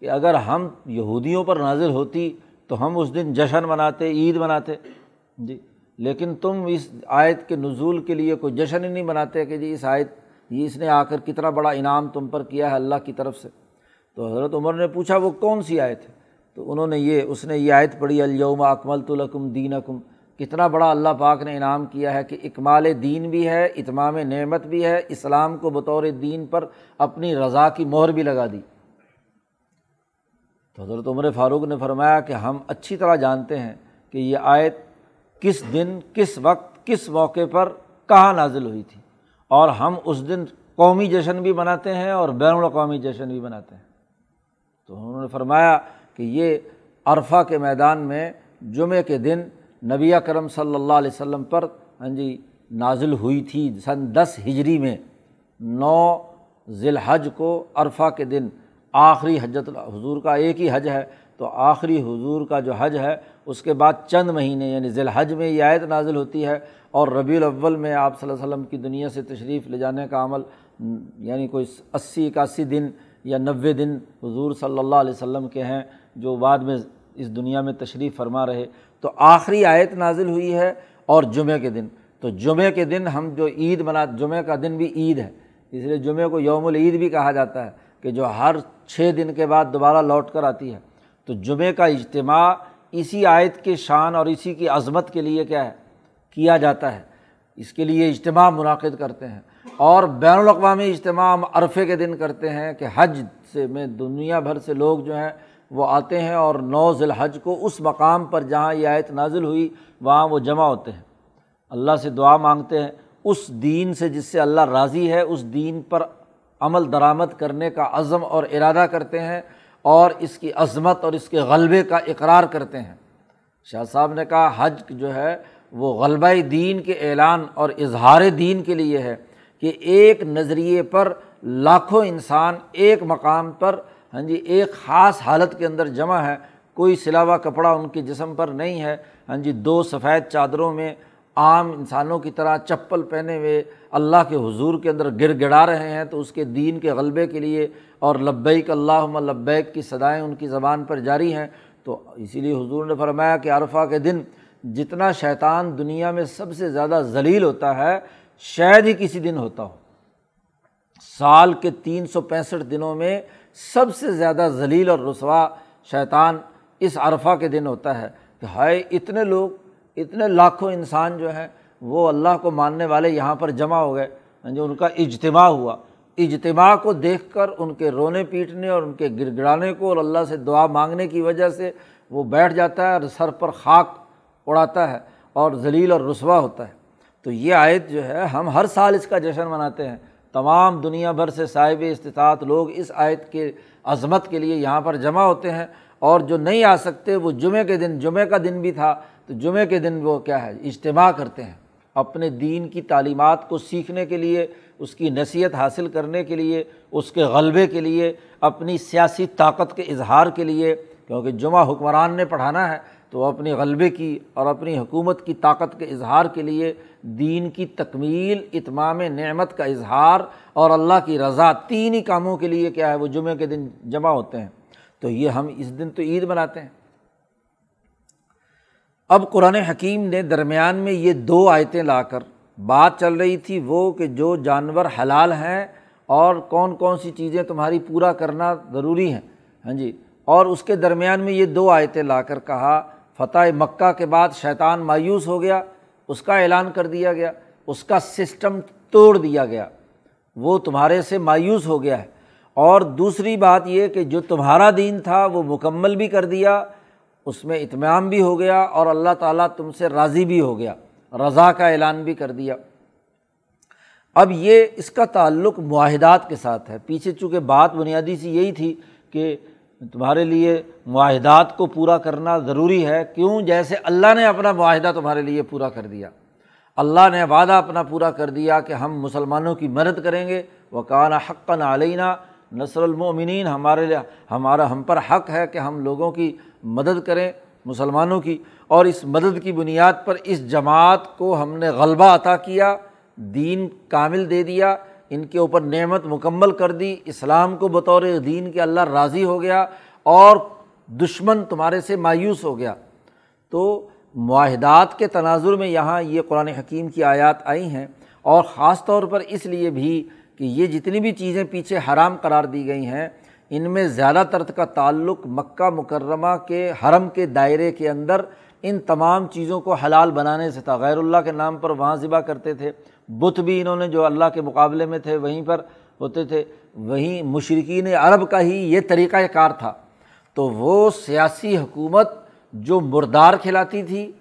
کہ اگر ہم یہودیوں پر نازل ہوتی تو ہم اس دن جشن مناتے، عید مناتے۔ جی لیکن تم اس آیت کے نزول کے لیے کوئی جشن ہی نہیں مناتے کہ جی اس آیت یہ اس نے آ کر کتنا بڑا انعام تم پر کیا ہے اللہ کی طرف سے۔ تو حضرت عمر نے پوچھا، وہ کون سی آیت ہے؟ تو انہوں نے یہ، اس نے یہ آیت پڑھی الوم اکمل الکم دین اکم کتنا بڑا اللہ پاک نے انعام کیا ہے کہ اکمال دین بھی ہے، اتمام نعمت بھی ہے، اسلام کو بطور دین پر اپنی رضا کی مہر بھی لگا دی۔ تو حضرت عمر فاروق نے فرمایا کہ ہم اچھی طرح جانتے ہیں کہ یہ آیت کس دن، کس وقت، کس موقع پر کہاں نازل ہوئی تھی۔ اور ہم اس دن قومی جشن بھی مناتے ہیں اور بین الاقوامی جشن بھی مناتے ہیں۔ تو انہوں نے فرمایا کہ یہ عرفہ کے میدان میں جمعے کے دن نبی کرم صلی اللہ علیہ وسلم پر ہاں جی نازل ہوئی تھی سن دس ہجری میں، نو ذی الحج کو عرفہ کے دن۔ آخری حجت حضور کا ایک ہی حج ہے، تو آخری حضور کا جو حج ہے، اس کے بعد چند مہینے یعنی ذی الحج میں یہ آیت نازل ہوتی ہے۔ اور ربیع الاول میں آپ صلی اللہ علیہ وسلم کی دنیا سے تشریف لے جانے کا عمل یعنی کوئی اسی اکاسی دن یا نوے دن حضور صلی اللہ علیہ وسلم کے ہیں جو بعد میں اس دنیا میں تشریف فرما رہے۔ تو آخری آیت نازل ہوئی ہے اور جمعہ کے دن۔ تو جمعہ کے دن ہم جو عید منا، جمعہ کا دن بھی عید ہے۔ اس لیے جمعہ کو یوم العید بھی کہا جاتا ہے کہ جو ہر چھ دن کے بعد دوبارہ لوٹ کر آتی ہے۔ تو جمعہ کا اجتماع اسی آیت کے شان اور اسی کی عظمت کے لیے کیا ہے؟ کیا جاتا ہے۔ اس کے لیے اجتماع منعقد کرتے ہیں۔ اور بین الاقوامی اجتماع ہم عرفے کے دن کرتے ہیں کہ حج سے میں دنیا بھر سے لوگ جو ہیں وہ آتے ہیں اور نو ذی الحج کو اس مقام پر جہاں یہ آیت نازل ہوئی وہاں وہ جمع ہوتے ہیں۔ اللہ سے دعا مانگتے ہیں۔ اس دین سے جس سے اللہ راضی ہے، اس دین پر عمل درآمد کرنے کا عزم اور ارادہ کرتے ہیں اور اس کی عظمت اور اس کے غلبے کا اقرار کرتے ہیں۔ شاہ صاحب نے کہا، حج جو ہے وہ غلبہ دین کے اعلان اور اظہار دین کے لیے ہے کہ ایک نظریے پر لاکھوں انسان ایک مقام پر ہاں جی ایک خاص حالت کے اندر جمع ہے کوئی سلاوا کپڑا ان کے جسم پر نہیں ہے۔ ہاں جی دو سفید چادروں میں عام انسانوں کی طرح چپل پہنے ہوئے اللہ کے حضور کے اندر گر گڑا رہے ہیں تو اس کے دین کے غلبے کے لیے اور لبیک اللہ لبیک کی صدائیں ان کی زبان پر جاری ہیں۔ تو اسی لیے حضور نے فرمایا کہ عرفہ کے دن جتنا شیطان دنیا میں سب سے زیادہ ذلیل ہوتا ہے، شاید ہی کسی دن ہوتا ہو۔ سال کے تین سو پینسٹھ دنوں میں سب سے زیادہ ذلیل اور رسوا شیطان اس عرفہ کے دن ہوتا ہے کہ ہائے، اتنے لوگ، اتنے لاکھوں انسان جو ہیں، وہ اللہ کو ماننے والے یہاں پر جمع ہو گئے۔ جو ان کا اجتماع ہوا۔ اجتماع کو دیکھ کر، ان کے رونے پیٹنے اور ان کے گر گڑانے کو اور اللہ سے دعا مانگنے کی وجہ سے وہ بیٹھ جاتا ہے اور سر پر خاک اڑاتا ہے اور ذلیل اور رسوا ہوتا ہے۔ تو یہ آیت جو ہے، ہم ہر سال اس کا جشن مناتے ہیں۔ تمام دنیا بھر سے صاحب استطاعت لوگ اس آیت کے عظمت کے لیے یہاں پر جمع ہوتے ہیں۔ اور جو نہیں آ سکتے، وہ جمعے کے دن جمعے کا دن بھی تھا۔ تو جمعے کے دن وہ کیا ہے؟ اجتماع کرتے ہیں۔ اپنے دین کی تعلیمات کو سیکھنے کے لیے، اس کی نصیحت حاصل کرنے کے لیے، اس کے غلبے کے لیے، اپنی سیاسی طاقت کے اظہار کے لیے۔ کیونکہ جمعہ حکمران نے پڑھانا ہے۔ تو وہ غلبے کی اور اپنی حکومت کی طاقت کے اظہار کے لیے دین کی تکمیل، اتمام نعمت کا اظہار اور اللہ کی رضا تین ہی کاموں کے لیے کیا ہے، وہ جمعے کے دن جمع ہوتے ہیں۔ تو یہ ہم اس دن تو عید مناتے ہیں۔ اب قرآن حکیم نے درمیان میں یہ دو آیتیں لا کر بات چل رہی تھی، وہ کہ جو جانور حلال ہیں اور کون کون سی چیزیں تمہاری پورا کرنا ضروری ہیں۔ ہاں جی اور اس کے درمیان میں یہ دو آیتیں لا کر کہا فتح مکہ کے بعد شیطان مایوس ہو گیا، اس کا اعلان کر دیا گیا، اس کا سسٹم توڑ دیا گیا۔ وہ تمہارے سے مایوس ہو گیا ہے۔ اور دوسری بات یہ کہ جو تمہارا دین تھا، وہ مکمل بھی کر دیا، اس میں اطمینان بھی ہو گیا اور اللہ تعالیٰ تم سے راضی بھی ہو گیا، رضا کا اعلان بھی کر دیا۔ اب یہ اس کا تعلق معاہدات کے ساتھ ہے۔ پیچھے چونکہ بات بنیادی سی یہی تھی کہ تمہارے لیے معاہدات کو پورا کرنا ضروری ہے۔ کیوں؟ جیسے اللہ نے اپنا معاہدہ تمہارے لیے پورا کر دیا۔ اللہ نے وعدہ اپنا پورا کر دیا کہ ہم مسلمانوں کی مدد کریں گے۔ وہ کانا حقاً علینہ نثر المومنین ہمارے لیے ہمارا ہم پر حق ہے کہ ہم لوگوں کی مدد کریں، مسلمانوں کی۔ اور اس مدد کی بنیاد پر اس جماعت کو ہم نے غلبہ عطا کیا، دین کامل دے دیا۔ ان کے اوپر نعمت مکمل کر دی، اسلام کو بطور دین کے اللہ راضی ہو گیا اور دشمن تمہارے سے مایوس ہو گیا۔ تو معاہدات کے تناظر میں یہاں یہ قرآن حکیم کی آیات آئی ہیں اور خاص طور پر اس لیے بھی کہ یہ جتنی بھی چیزیں پیچھے حرام قرار دی گئی ہیں، ان میں زیادہ تر کا تعلق مکہ مکرمہ کے حرم کے دائرے کے اندر ان تمام چیزوں کو حلال بنانے سے تھا۔ غیر اللہ کے نام پر وہاں ذبح کرتے تھے۔ بت بھی انہوں نے جو اللہ کے مقابلے میں تھے، وہیں پر ہوتے تھے۔ وہیں مشرقین عرب کا ہی یہ طریقۂ کار تھا۔ تو وہ سیاسی حکومت جو مردار کھلاتی تھی،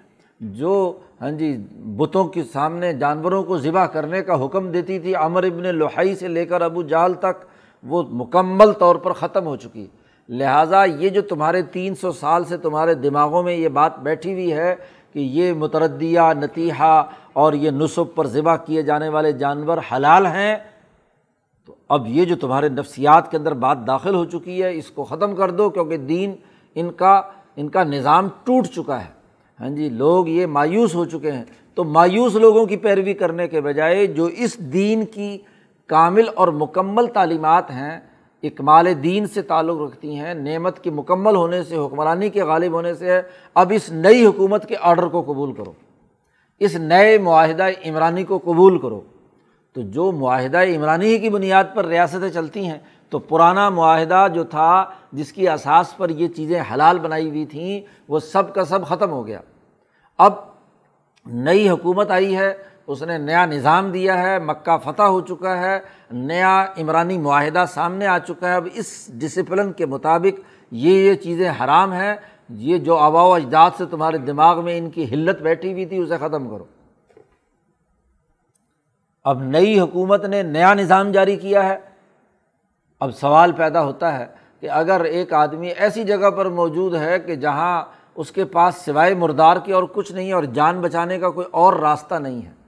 جو ہاں جی بتوں کے سامنے جانوروں کو ذبح کرنے کا حکم دیتی تھی، عمر ابن لوہائی سے لے کر ابو جال تک، وہ مکمل طور پر ختم ہو چکی۔ لہٰذا یہ جو تمہارے تین سو سال سے تمہارے دماغوں میں یہ بات بیٹھی ہوئی ہے کہ یہ متردیہ، نتیحہ اور یہ نصب پر ذبح کیے جانے والے جانور حلال ہیں، تو اب یہ جو تمہارے نفسیات کے اندر بات داخل ہو چکی ہے، اس کو ختم کر دو، کیونکہ دین ان کا ان کا نظام ٹوٹ چکا ہے۔ ہاں جی لوگ یہ مایوس ہو چکے ہیں۔ تو مایوس لوگوں کی پیروی کرنے کے بجائے جو اس دین کی کامل اور مکمل تعلیمات ہیں اکمال دین سے تعلق رکھتی ہیں، نعمت کے مکمل ہونے سے، حکمرانی کے غالب ہونے سے ہے اب اس نئی حکومت کے آرڈر کو قبول کرو۔ اس نئے معاہدہ عمرانی کو قبول کرو۔ تو جو معاہدہ عمرانی ہی کی بنیاد پر ریاستیں چلتی ہیں، تو پرانا معاہدہ جو تھا، جس کی اساس پر یہ چیزیں حلال بنائی ہوئی تھیں، وہ سب کا سب ختم ہو گیا۔ اب نئی حکومت آئی ہے اس نے نیا نظام دیا ہے، مکہ فتح ہو چکا ہے، نیا عمرانی معاہدہ سامنے آ چکا ہے۔ اب اس ڈسپلن کے مطابق یہ یہ چیزیں حرام ہیں۔ یہ جو آبا و اجداد سے تمہارے دماغ میں ان کی حلت بیٹھی ہوئی تھی، اسے ختم کرو۔ اب نئی حکومت نے نیا نظام جاری کیا ہے۔ اب سوال پیدا ہوتا ہے کہ اگر ایک آدمی ایسی جگہ پر موجود ہے کہ جہاں اس کے پاس سوائے مردار کے اور کچھ نہیں ہے اور جان بچانے کا کوئی اور راستہ نہیں ہے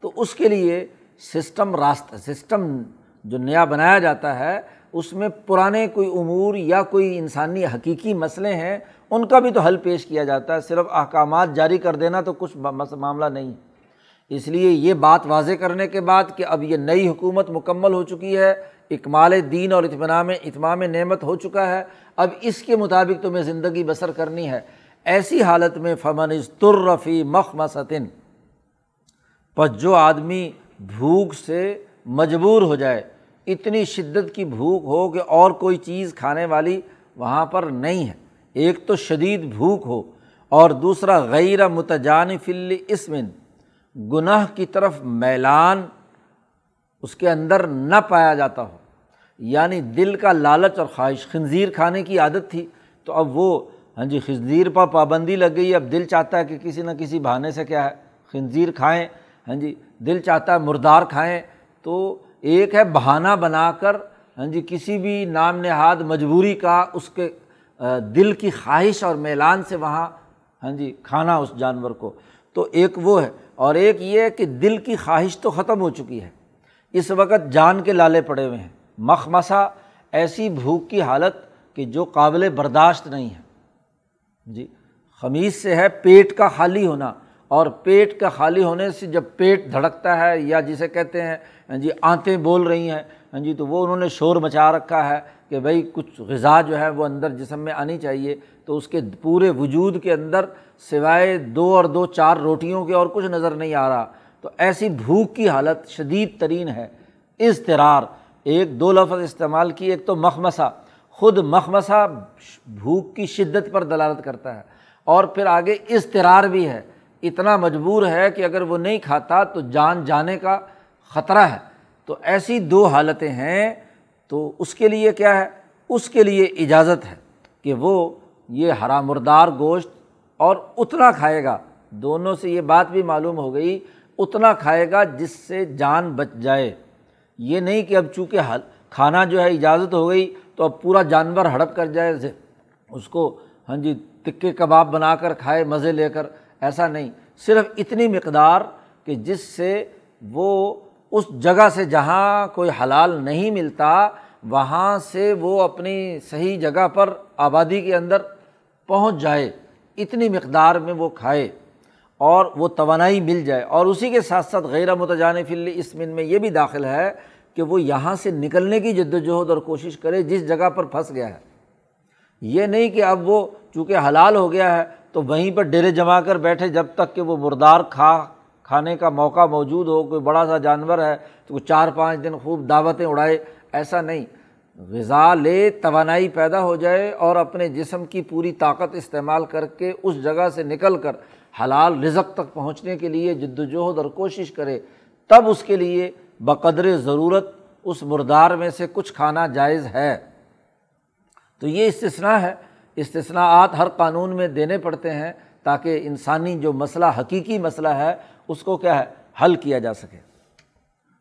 تو اس کے لیے سسٹم راستہ سسٹم جو نیا بنایا جاتا ہے، اس میں پرانے کوئی امور یا کوئی انسانی حقیقی مسئلے ہیں، ان کا بھی تو حل پیش کیا جاتا ہے۔ صرف احکامات جاری کر دینا تو کچھ معاملہ نہیں۔ اس لیے یہ بات واضح کرنے کے بعد کہ اب یہ نئی حکومت مکمل ہو چکی ہے، اکمال دین اور اطمینام اتمام نعمت ہو چکا ہے۔ اب اس کے مطابق تمہیں زندگی بسر کرنی ہے۔ ایسی حالت میں فمن ترفی مخ مستن پر جو آدمی بھوک سے مجبور ہو جائے، اتنی شدت کی بھوک ہو کہ اور کوئی چیز کھانے والی وہاں پر نہیں ہے۔ ایک تو شدید بھوک ہو اور دوسرا غیر متجان فل اسمن گناہ کی طرف میلان، اس کے اندر نہ پایا جاتا ہو۔ یعنی دل کا لالچ اور خواہش۔ خنزیر کھانے کی عادت تھی تو اب وہ ہاں جی خنزیر پر پابندی لگ گئی۔ اب دل چاہتا ہے کہ کسی نہ کسی بہانے سے کیا ہے، خنزیر کھائیں۔ ہاں جی دل چاہتا ہے مردار کھائیں، تو ایک ہے بہانہ بنا کر ہاں جی کسی بھی نام نہاد مجبوری کا اس کے دل کی خواہش اور میلان سے وہاں ہاں جی کھانا اس جانور کو۔ تو ایک وہ ہے، اور ایک یہ ہے کہ دل کی خواہش تو ختم ہو چکی ہے۔ اس وقت جان کے لالے پڑے ہوئے ہیں۔ مخمسا ایسی بھوک کی حالت کہ جو قابل برداشت نہیں ہے۔ جی خمیز سے ہے، پیٹ کا خالی ہونا۔ اور پیٹ کا خالی ہونے سے جب پیٹ دھڑکتا ہے یا جسے کہتے ہیں ہاں جی آنتیں بول رہی ہیں ہاں جی تو وہ انہوں نے شور مچا رکھا ہے کہ بھائی کچھ غذا جو ہے وہ اندر جسم میں آنی چاہیے۔ تو اس کے پورے وجود کے اندر سوائے دو اور دو چار روٹیوں کے اور کچھ نظر نہیں آ رہا۔ تو ایسی بھوک کی حالت شدید ترین ہے۔ اضطرار ایک دو لفظ استعمال کی، ایک تو مخمسہ۔ خود مخمسہ بھوک کی شدت پر دلالت کرتا ہے۔ اور پھر آگے اضطرار بھی ہے۔ اتنا مجبور ہے کہ اگر وہ نہیں کھاتا تو جان جانے کا خطرہ ہے۔ تو ایسی دو حالتیں ہیں، تو اس کے لیے کیا ہے؟ اس کے لیے اجازت ہے کہ وہ یہ ہرا مردار گوشت اور اتنا کھائے گا۔ دونوں سے یہ بات بھی معلوم ہو گئی، اتنا کھائے گا جس سے جان بچ جائے۔ یہ نہیں کہ اب چونکہ حل، کھانا جو ہے اجازت ہو گئی تو اب پورا جانور ہڑپ کر جائے۔ اس کو ہاں جی تکے کباب بنا کر کھائے، مزے لے کر۔ ایسا نہیں، صرف اتنی مقدار کہ جس سے وہ اس جگہ سے جہاں کوئی حلال نہیں ملتا، وہاں سے وہ اپنی صحیح جگہ پر آبادی کے اندر پہنچ جائے، اتنی مقدار میں وہ کھائے اور وہ توانائی مل جائے۔ اور اسی کے ساتھ ساتھ غیر متجان اسمن میں یہ بھی داخل ہے کہ وہ یہاں سے نکلنے کی جد وجہد اور کوشش کرے جس جگہ پر پھنس گیا ہے۔ یہ نہیں کہ اب وہ چونکہ حلال ہو گیا ہے تو وہیں پر ڈیرے جما کر بیٹھے جب تک کہ وہ مردار کھا کھانے کا موقع موجود ہو، کوئی بڑا سا جانور ہے، تو وہ چار پانچ دن خوب دعوتیں اڑائے، ایسا نہیں۔ غذا لے، توانائی پیدا ہو جائے اور اپنے جسم کی پوری طاقت استعمال کر کے اس جگہ سے نکل کر حلال رزق تک پہنچنے کے لیے جد وجہد اور کوشش کرے، تب اس کے لیے بقدر ضرورت اس مردار میں سے کچھ کھانا جائز ہے۔ تو یہ استثنا ہے۔ استثناءات ہر قانون میں دینے پڑتے ہیں تاکہ انسانی جو مسئلہ حقیقی مسئلہ ہے، اس کو کیا ہے، حل کیا جا سکے۔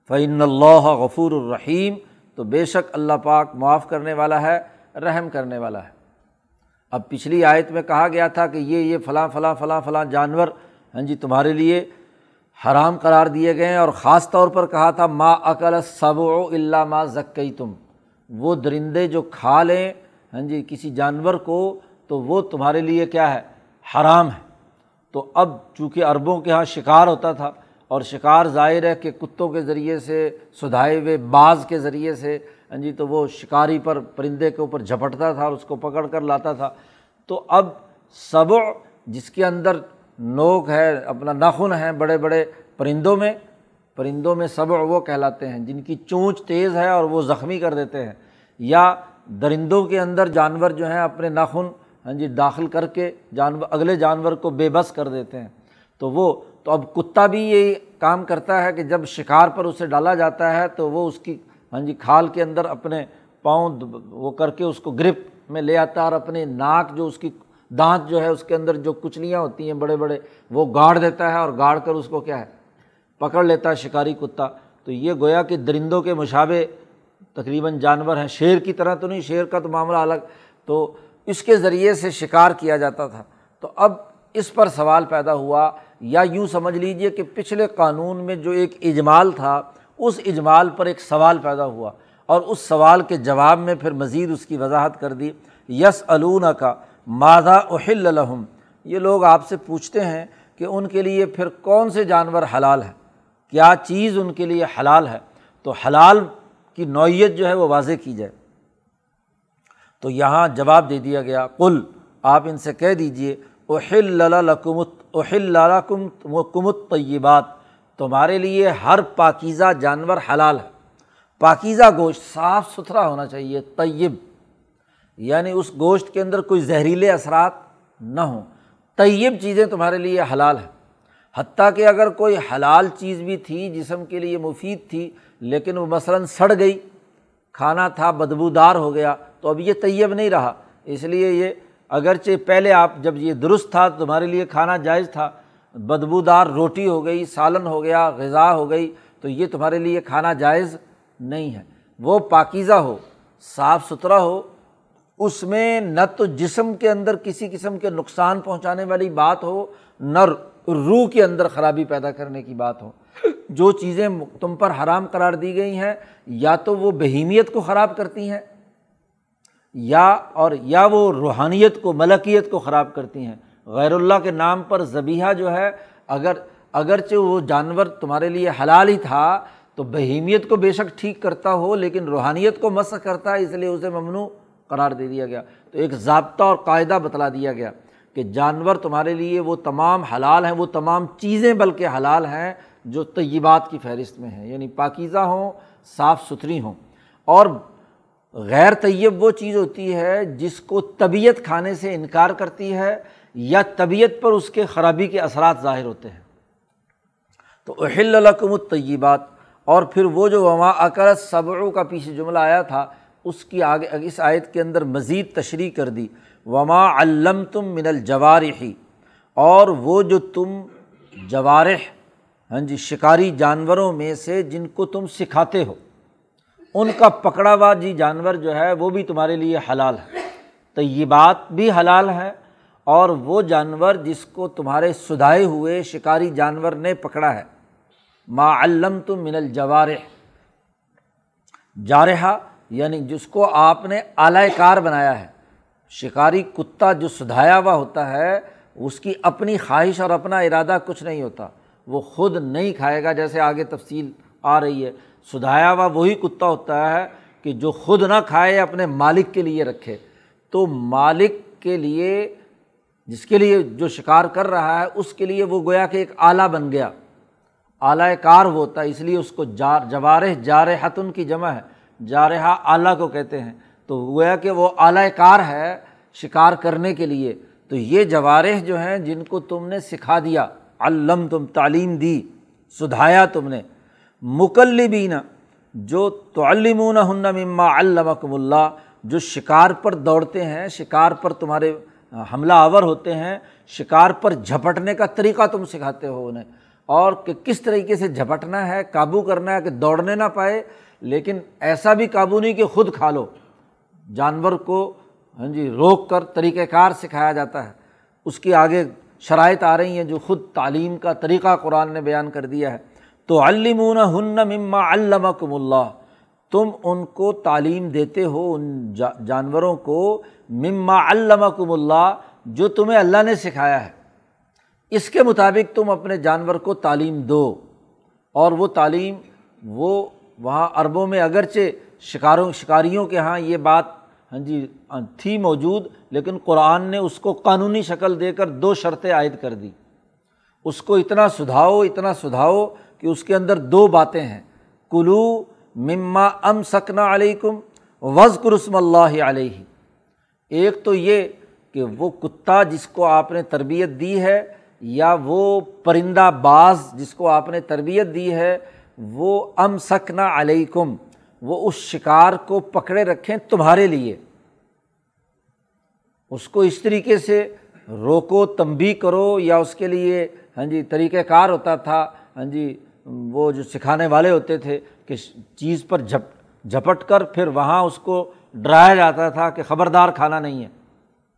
فعن اللہ غفور الرحیم تو بے شک اللہ پاک معاف کرنے والا ہے، رحم کرنے والا ہے۔ اب پچھلی آیت میں کہا گیا تھا کہ یہ یہ فلاں فلاں فلاں فلاں جانور ہاں جی تمہارے لیے حرام قرار دیے گئے ہیں۔ اور خاص طور پر کہا تھا، ما عقل صب و اللہ ما ذکی تم وہ درندے جو کھا لیں ہاں جی کسی جانور کو تو وہ تمہارے لیے کیا ہے؟ حرام ہے۔ تو اب چونکہ عربوں کے یہاں شکار ہوتا تھا اور شکار ظاہر ہے کہ کتوں کے ذریعے سے، سدھائے ہوئے بعض کے ذریعے سے ہاں جی تو وہ شکاری پر، پرندے کے اوپر جھپٹتا تھا اور اس کو پکڑ کر لاتا تھا۔ تو اب صبع جس کے اندر نوک ہے، اپنا ناخن ہیں بڑے بڑے پرندوں میں پرندوں میں صبع وہ کہلاتے ہیں، جن کی چونچ تیز ہے اور وہ زخمی کر دیتے ہیں۔ یا درندوں کے اندر جانور جو ہیں اپنے ناخن ہاں جی داخل کر کے جانور، اگلے جانور کو بے بس کر دیتے ہیں۔ تو وہ، تو اب کتا بھی یہ کام کرتا ہے کہ جب شکار پر اسے ڈالا جاتا ہے تو وہ اس کی ہاں جی کھال کے اندر اپنے پاؤں وہ کر کے اس کو گرپ میں لے آتا ہے اور اپنے ناک جو اس کی دانت جو ہے اس کے اندر جو کچلیاں ہوتی ہیں بڑے بڑے، وہ گاڑ دیتا ہے اور گاڑ کر اس کو کیا ہے، پکڑ لیتا ہے شکاری کتا۔ تو یہ گویا کہ درندوں کے مشابے تقریباً جانور ہیں۔ شیر کی طرح تو نہیں، شیر کا تو معاملہ الگ۔ تو اس کے ذریعے سے شکار کیا جاتا تھا۔ تو اب اس پر سوال پیدا ہوا۔ یا یوں سمجھ لیجیے کہ پچھلے قانون میں جو ایک اجمال تھا، اس اجمال پر ایک سوال پیدا ہوا۔ اور اس سوال کے جواب میں پھر مزید اس کی وضاحت کر دی۔ یس علون کا مادہ اہل الحم یہ لوگ آپ سے پوچھتے ہیں کہ ان کے لیے پھر کون سے جانور حلال ہے کیا چیز ان کے لیے حلال ہے؟ تو حلال کی نوعیت جو ہے وہ واضح کی جائے۔ تو یہاں جواب دے دیا گیا کل آپ ان سے کہہ دیجیے اوہل کمت اوہل کمت طیبات تمہارے لیے ہر پاکیزہ جانور حلال ہے۔ پاکیزہ گوشت صاف ستھرا ہونا چاہیے، طیب۔ یعنی اس گوشت کے اندر کوئی زہریلے اثرات نہ ہوں۔ طیب چیزیں تمہارے لیے حلال ہیں۔ حتیٰ کہ اگر کوئی حلال چیز بھی تھی، جسم کے لیے مفید تھی، لیکن وہ مثلاً سڑ گئی، کھانا تھا، بدبودار ہو گیا، تو اب یہ طیب نہیں رہا۔ اس لیے یہ اگرچہ پہلے آپ جب یہ درست تھا، تمہارے لیے کھانا جائز تھا، بدبودار روٹی ہو گئی، سالن ہو گیا، غذا ہو گئی، تو یہ تمہارے لیے کھانا جائز نہیں ہے۔ وہ پاکیزہ ہو، صاف ستھرا ہو، اس میں نہ تو جسم کے اندر کسی قسم کے نقصان پہنچانے والی بات ہو، نہ روح کے اندر خرابی پیدا کرنے کی بات ہو۔ جو چیزیں تم پر حرام قرار دی گئی ہیں، یا تو وہ بہیمیت کو خراب کرتی ہیں، یا اور یا وہ روحانیت کو، ملکیت کو خراب کرتی ہیں۔ غیر اللہ کے نام پر ذبیحہ جو ہے، اگر، اگرچہ وہ جانور تمہارے لیے حلال ہی تھا، تو بہیمیت کو بے شک ٹھیک کرتا ہو، لیکن روحانیت کو مس کرتا ہے، اس لیے اسے ممنوع قرار دے دیا گیا۔ تو ایک ضابطہ اور قاعدہ بتلا دیا گیا۔ کہ جانور تمہارے لیے وہ تمام حلال ہیں، وہ تمام چیزیں بلکہ حلال ہیں جو طیبات کی فہرست میں ہیں۔ یعنی پاکیزہ ہوں، صاف ستھری ہوں۔ اور غیر طیب وہ چیز ہوتی ہے جس کو طبیعت کھانے سے انکار کرتی ہے یا طبیعت پر اس کے خرابی کے اثرات ظاہر ہوتے ہیں۔ تو اہل القم الطیبات، اور پھر وہ جو وما اکرت صبروں کا پیچھے جملہ آیا تھا، اس کی آگے، اس آیت کے اندر مزید تشریح کر دی۔ وما علم تم من الجوارحی اور وہ جو تم جوارح ہاں جی شکاری جانوروں میں سے جن کو تم سکھاتے ہو، ان کا پکڑا ہوا جی جانور جو ہے، وہ بھی تمہارے لیے حلال ہے۔ تو یہ بات بھی حلال ہے، اور وہ جانور جس کو تمہارے سدھائے ہوئے شکاری جانور نے پکڑا ہے۔ ما علم تم من الجوارح، جارحہ یعنی جس کو آپ نے اعلی کار بنایا ہے۔ شکاری کتا جو سدھایا ہوا ہوتا ہے، اس کی اپنی خواہش اور اپنا ارادہ کچھ نہیں ہوتا۔ وہ خود نہیں کھائے گا جیسے آگے تفصیل آ رہی ہے۔ سدھایا ہوا وہی کتا ہوتا ہے کہ جو خود نہ کھائے، اپنے مالک کے لیے رکھے۔ تو مالک کے لیے، جس کے لیے جو شکار کر رہا ہے، اس کے لیے وہ گویا کہ ایک آلہ بن گیا۔ اعلیٰ کار ہوتا ہے، اس لیے اس کو جار جوارح جار حتن کی جمع ہے۔ جارحہ اعلیٰ کو کہتے ہیں۔ تو گویا کہ وہ اعلیٰ کار ہے شکار کرنے کے لیے۔ تو یہ جوارح جو ہیں جن کو تم نے سکھا دیا علم تم تعلیم دی، سدھایا تم نے۔ مکلبین، جو تعلمون ہن مما علمکم اللہ، جو شکار پر دوڑتے ہیں، شکار پر تمہارے حملہ آور ہوتے ہیں، شکار پر جھپٹنے کا طریقہ تم سکھاتے ہو انہیں۔ اور کہ کس طریقے سے جھپٹنا ہے، قابو کرنا ہے کہ دوڑنے نہ پائے، لیکن ایسا بھی قابو نہیں کہ خود کھا لو۔ جانور کو ہاں جی روک کر طریقۂ کار سکھایا جاتا ہے۔ اس کی آگے شرائط آ رہی ہیں جو خود تعلیم کا طریقہ قرآن نے بیان کر دیا ہے۔ تو علمون ہن مما علمکم اللہ تم ان کو تعلیم دیتے ہو، ان جانوروں کو مما علمکم اللہ جو تمہیں اللہ نے سکھایا ہے۔ اس کے مطابق تم اپنے جانور کو تعلیم دو۔ اور وہ تعلیم، وہ وہاں عربوں میں اگرچہ شکاروں، شکاریوں کے یہاں یہ بات ہاں جی ہاں، تھی موجود، لیکن قرآن نے اس کو قانونی شکل دے کر دو شرطیں عائد کر دی۔ اس کو اتنا سدھاؤ اتنا سدھاؤ کہ اس کے اندر دو باتیں ہیں۔ کلو مما ام سکنا علیکم وز کرسم اللہ علیہ۔ ایک تو یہ کہ وہ کتا جس کو آپ نے تربیت دی ہے، یا وہ پرندہ باز جس کو آپ نے تربیت دی ہے، وہ ام سکنا علیکم۔ وہ اس شکار کو پکڑے رکھیں تمہارے لیے۔ اس کو اس طریقے سے روکو تمبی کرو یا اس کے لیے ہاں جی طریقۂ کار ہوتا تھا ہاں جی وہ جو سکھانے والے ہوتے تھے کہ چیز پر جھپ، جھپٹ کر پھر وہاں اس کو ڈرایا جاتا تھا کہ خبردار کھانا نہیں ہے۔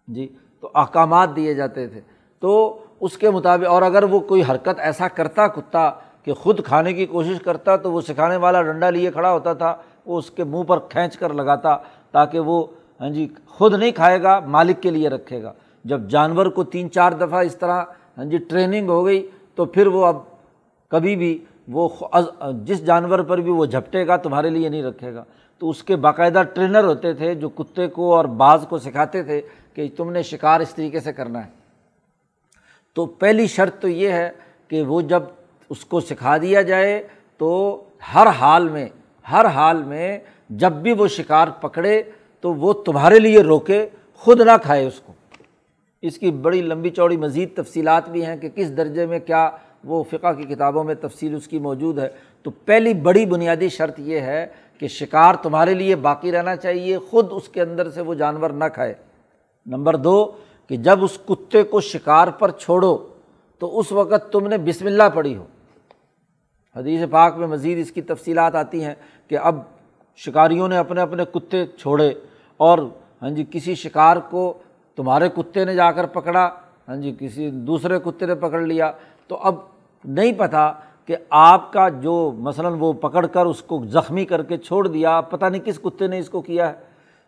جی تو احکامات دیے جاتے تھے۔ تو اس کے مطابق، اور اگر وہ کوئی حرکت ایسا کرتا کتا کہ خود کھانے کی کوشش کرتا تو وہ سکھانے والا ڈنڈا لیے کھڑا ہوتا تھا۔ وہ اس کے منہ پر کھینچ کر لگاتا تاکہ وہ ہاں جی خود نہیں کھائے گا، مالک کے لیے رکھے گا۔ جب جانور کو تین چار دفعہ اس طرح ہاں جی ٹریننگ ہو گئی تو پھر وہ اب کبھی بھی وہ جس جانور پر بھی وہ جھپٹے گا، تمہارے لیے نہیں رکھے گا۔ تو اس کے باقاعدہ ٹرینر ہوتے تھے جو کتے کو اور بعض کو سکھاتے تھے کہ تم نے شکار اس طریقے سے کرنا ہے۔ تو پہلی شرط تو یہ ہے کہ وہ جب اس کو سکھا دیا جائے تو ہر حال میں ہر حال میں جب بھی وہ شکار پکڑے تو وہ تمہارے لیے روکے، خود نہ کھائے اس کو۔ اس کی بڑی لمبی چوڑی مزید تفصیلات بھی ہیں کہ کس درجے میں کیا وہ فقہ کی کتابوں میں تفصیل اس کی موجود ہے۔ تو پہلی بڑی بنیادی شرط یہ ہے کہ شکار تمہارے لیے باقی رہنا چاہیے، خود اس کے اندر سے وہ جانور نہ کھائے۔ نمبر دو، کہ جب اس کتے کو شکار پر چھوڑو تو اس وقت تم نے بسم اللہ پڑھی ہو۔ حدیث پاک میں مزید اس کی تفصیلات آتی ہیں کہ اب شکاریوں نے اپنے اپنے کتے چھوڑے اور ہاں جی کسی شکار کو تمہارے کتے نے جا کر پکڑا ہاں جی کسی دوسرے کتے نے پکڑ لیا۔ تو اب نہیں پتہ کہ آپ کا جو مثلاً وہ پکڑ کر اس کو زخمی کر کے چھوڑ دیا پتہ نہیں کس کتے نے اس کو کیا ہے۔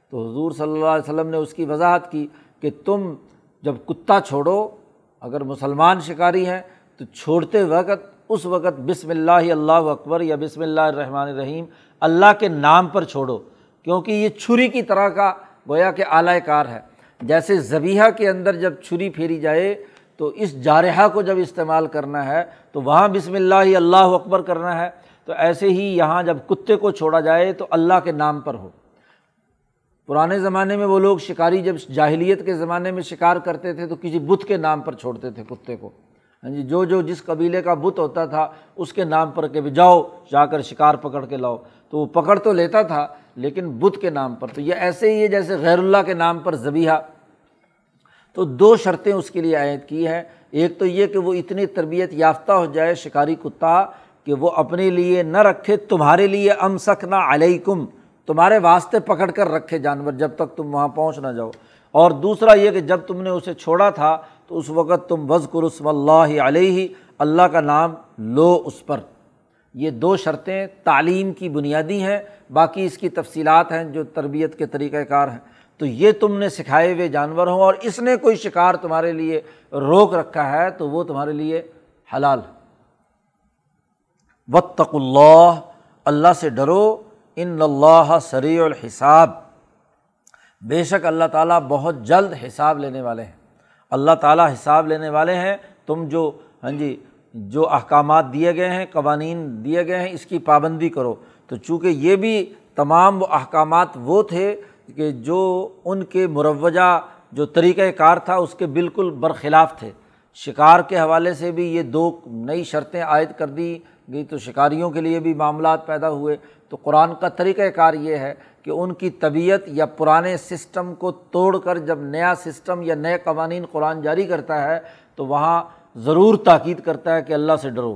تو حضور صلی اللہ علیہ وسلم نے اس کی وضاحت کی کہ تم جب کتا چھوڑو، اگر مسلمان شکاری ہیں تو چھوڑتے وقت اس وقت بسم اللہ اللہ اکبر یا بسم اللہ الرحمٰن الرحیم اللہ کے نام پر چھوڑو، کیونکہ یہ چھری کی طرح کا گویا کہ اعلی کار ہے۔ جیسے زبیحہ کے اندر جب چھری پھیری جائے، تو اس جارحہ کو جب استعمال کرنا ہے، تو وہاں بسم اللہ اللہ اکبر کرنا ہے۔ تو ایسے ہی یہاں جب کتے کو چھوڑا جائے، تو اللہ کے نام پر ہو۔ پرانے زمانے میں وہ لوگ شکاری جب جاہلیت کے زمانے میں شکار کرتے تھے، تو کسی بت کے نام پر چھوڑتے تھے کتے کو۔ ہاں جی جو جو جس قبیلے کا بت ہوتا تھا، اس کے نام پر کہ جاؤ، جا کر شکار پکڑ کے لاؤ۔ تو وہ پکڑ تو لیتا تھا، لیکن بت کے نام پر۔ تو یہ ایسے ہی ہے جیسے غیر اللہ کے نام پر زبیحہ تو دو شرطیں اس کے لیے عائد کی ہیں۔ ایک تو یہ کہ وہ اتنی تربیت یافتہ ہو جائے شکاری کتا کہ وہ اپنے لیے نہ رکھے، تمہارے لیے ام سکنا علیکم، تمہارے واسطے پکڑ کر رکھے جانور، جب تک تم وہاں پہنچ نہ جاؤ۔ اور دوسرا یہ کہ جب تم نے اسے چھوڑا تھا تو اس وقت تم وز کرسم اللہ علیہ، اللہ کا نام لو اس پر۔ یہ دو شرطیں تعلیم کی بنیادی ہیں، باقی اس کی تفصیلات ہیں جو تربیت کے طریقۂ کار ہیں۔ تو یہ تم نے سکھائے ہوئے جانور ہوں اور اس نے کوئی شکار تمہارے لیے روک رکھا ہے تو وہ تمہارے لیے حلال وطق اللہ اللہ سے ڈرو، ان اللہ سریع الحساب۔ بے شک اللہ تعالیٰ بہت جلد حساب لینے والے ہیں۔ اللہ تعالیٰ حساب لینے والے ہیں، تم جو ہاں جی جو احکامات دیے گئے ہیں، قوانین دیے گئے ہیں، اس کی پابندی کرو۔ تو چونکہ یہ بھی تمام وہ احکامات وہ تھے کہ جو ان کے مروجہ جو طریقۂ کار تھا، اس کے بالکل برخلاف تھے۔ شکار کے حوالے سے بھی یہ دو نئی شرطیں عائد کر دی گئی، تو شکاریوں کے لیے بھی معاملات پیدا ہوئے۔ تو قرآن کا طریقۂ کار یہ ہے کہ ان کی طبیعت یا پرانے سسٹم کو توڑ کر جب نیا سسٹم یا نئے قوانین قرآن جاری کرتا ہے تو وہاں ضرور تاکید کرتا ہے کہ اللہ سے ڈرو۔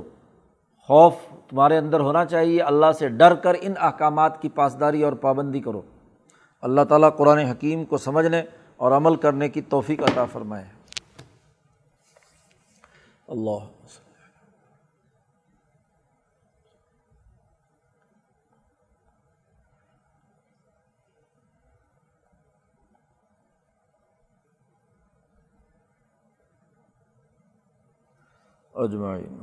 خوف تمہارے اندر ہونا چاہیے، اللہ سے ڈر کر ان احکامات کی پاسداری اور پابندی کرو۔ اللہ تعالیٰ قرآن حکیم کو سمجھنے اور عمل کرنے کی توفیق عطا فرمائے۔ اللہ۔ اجمعین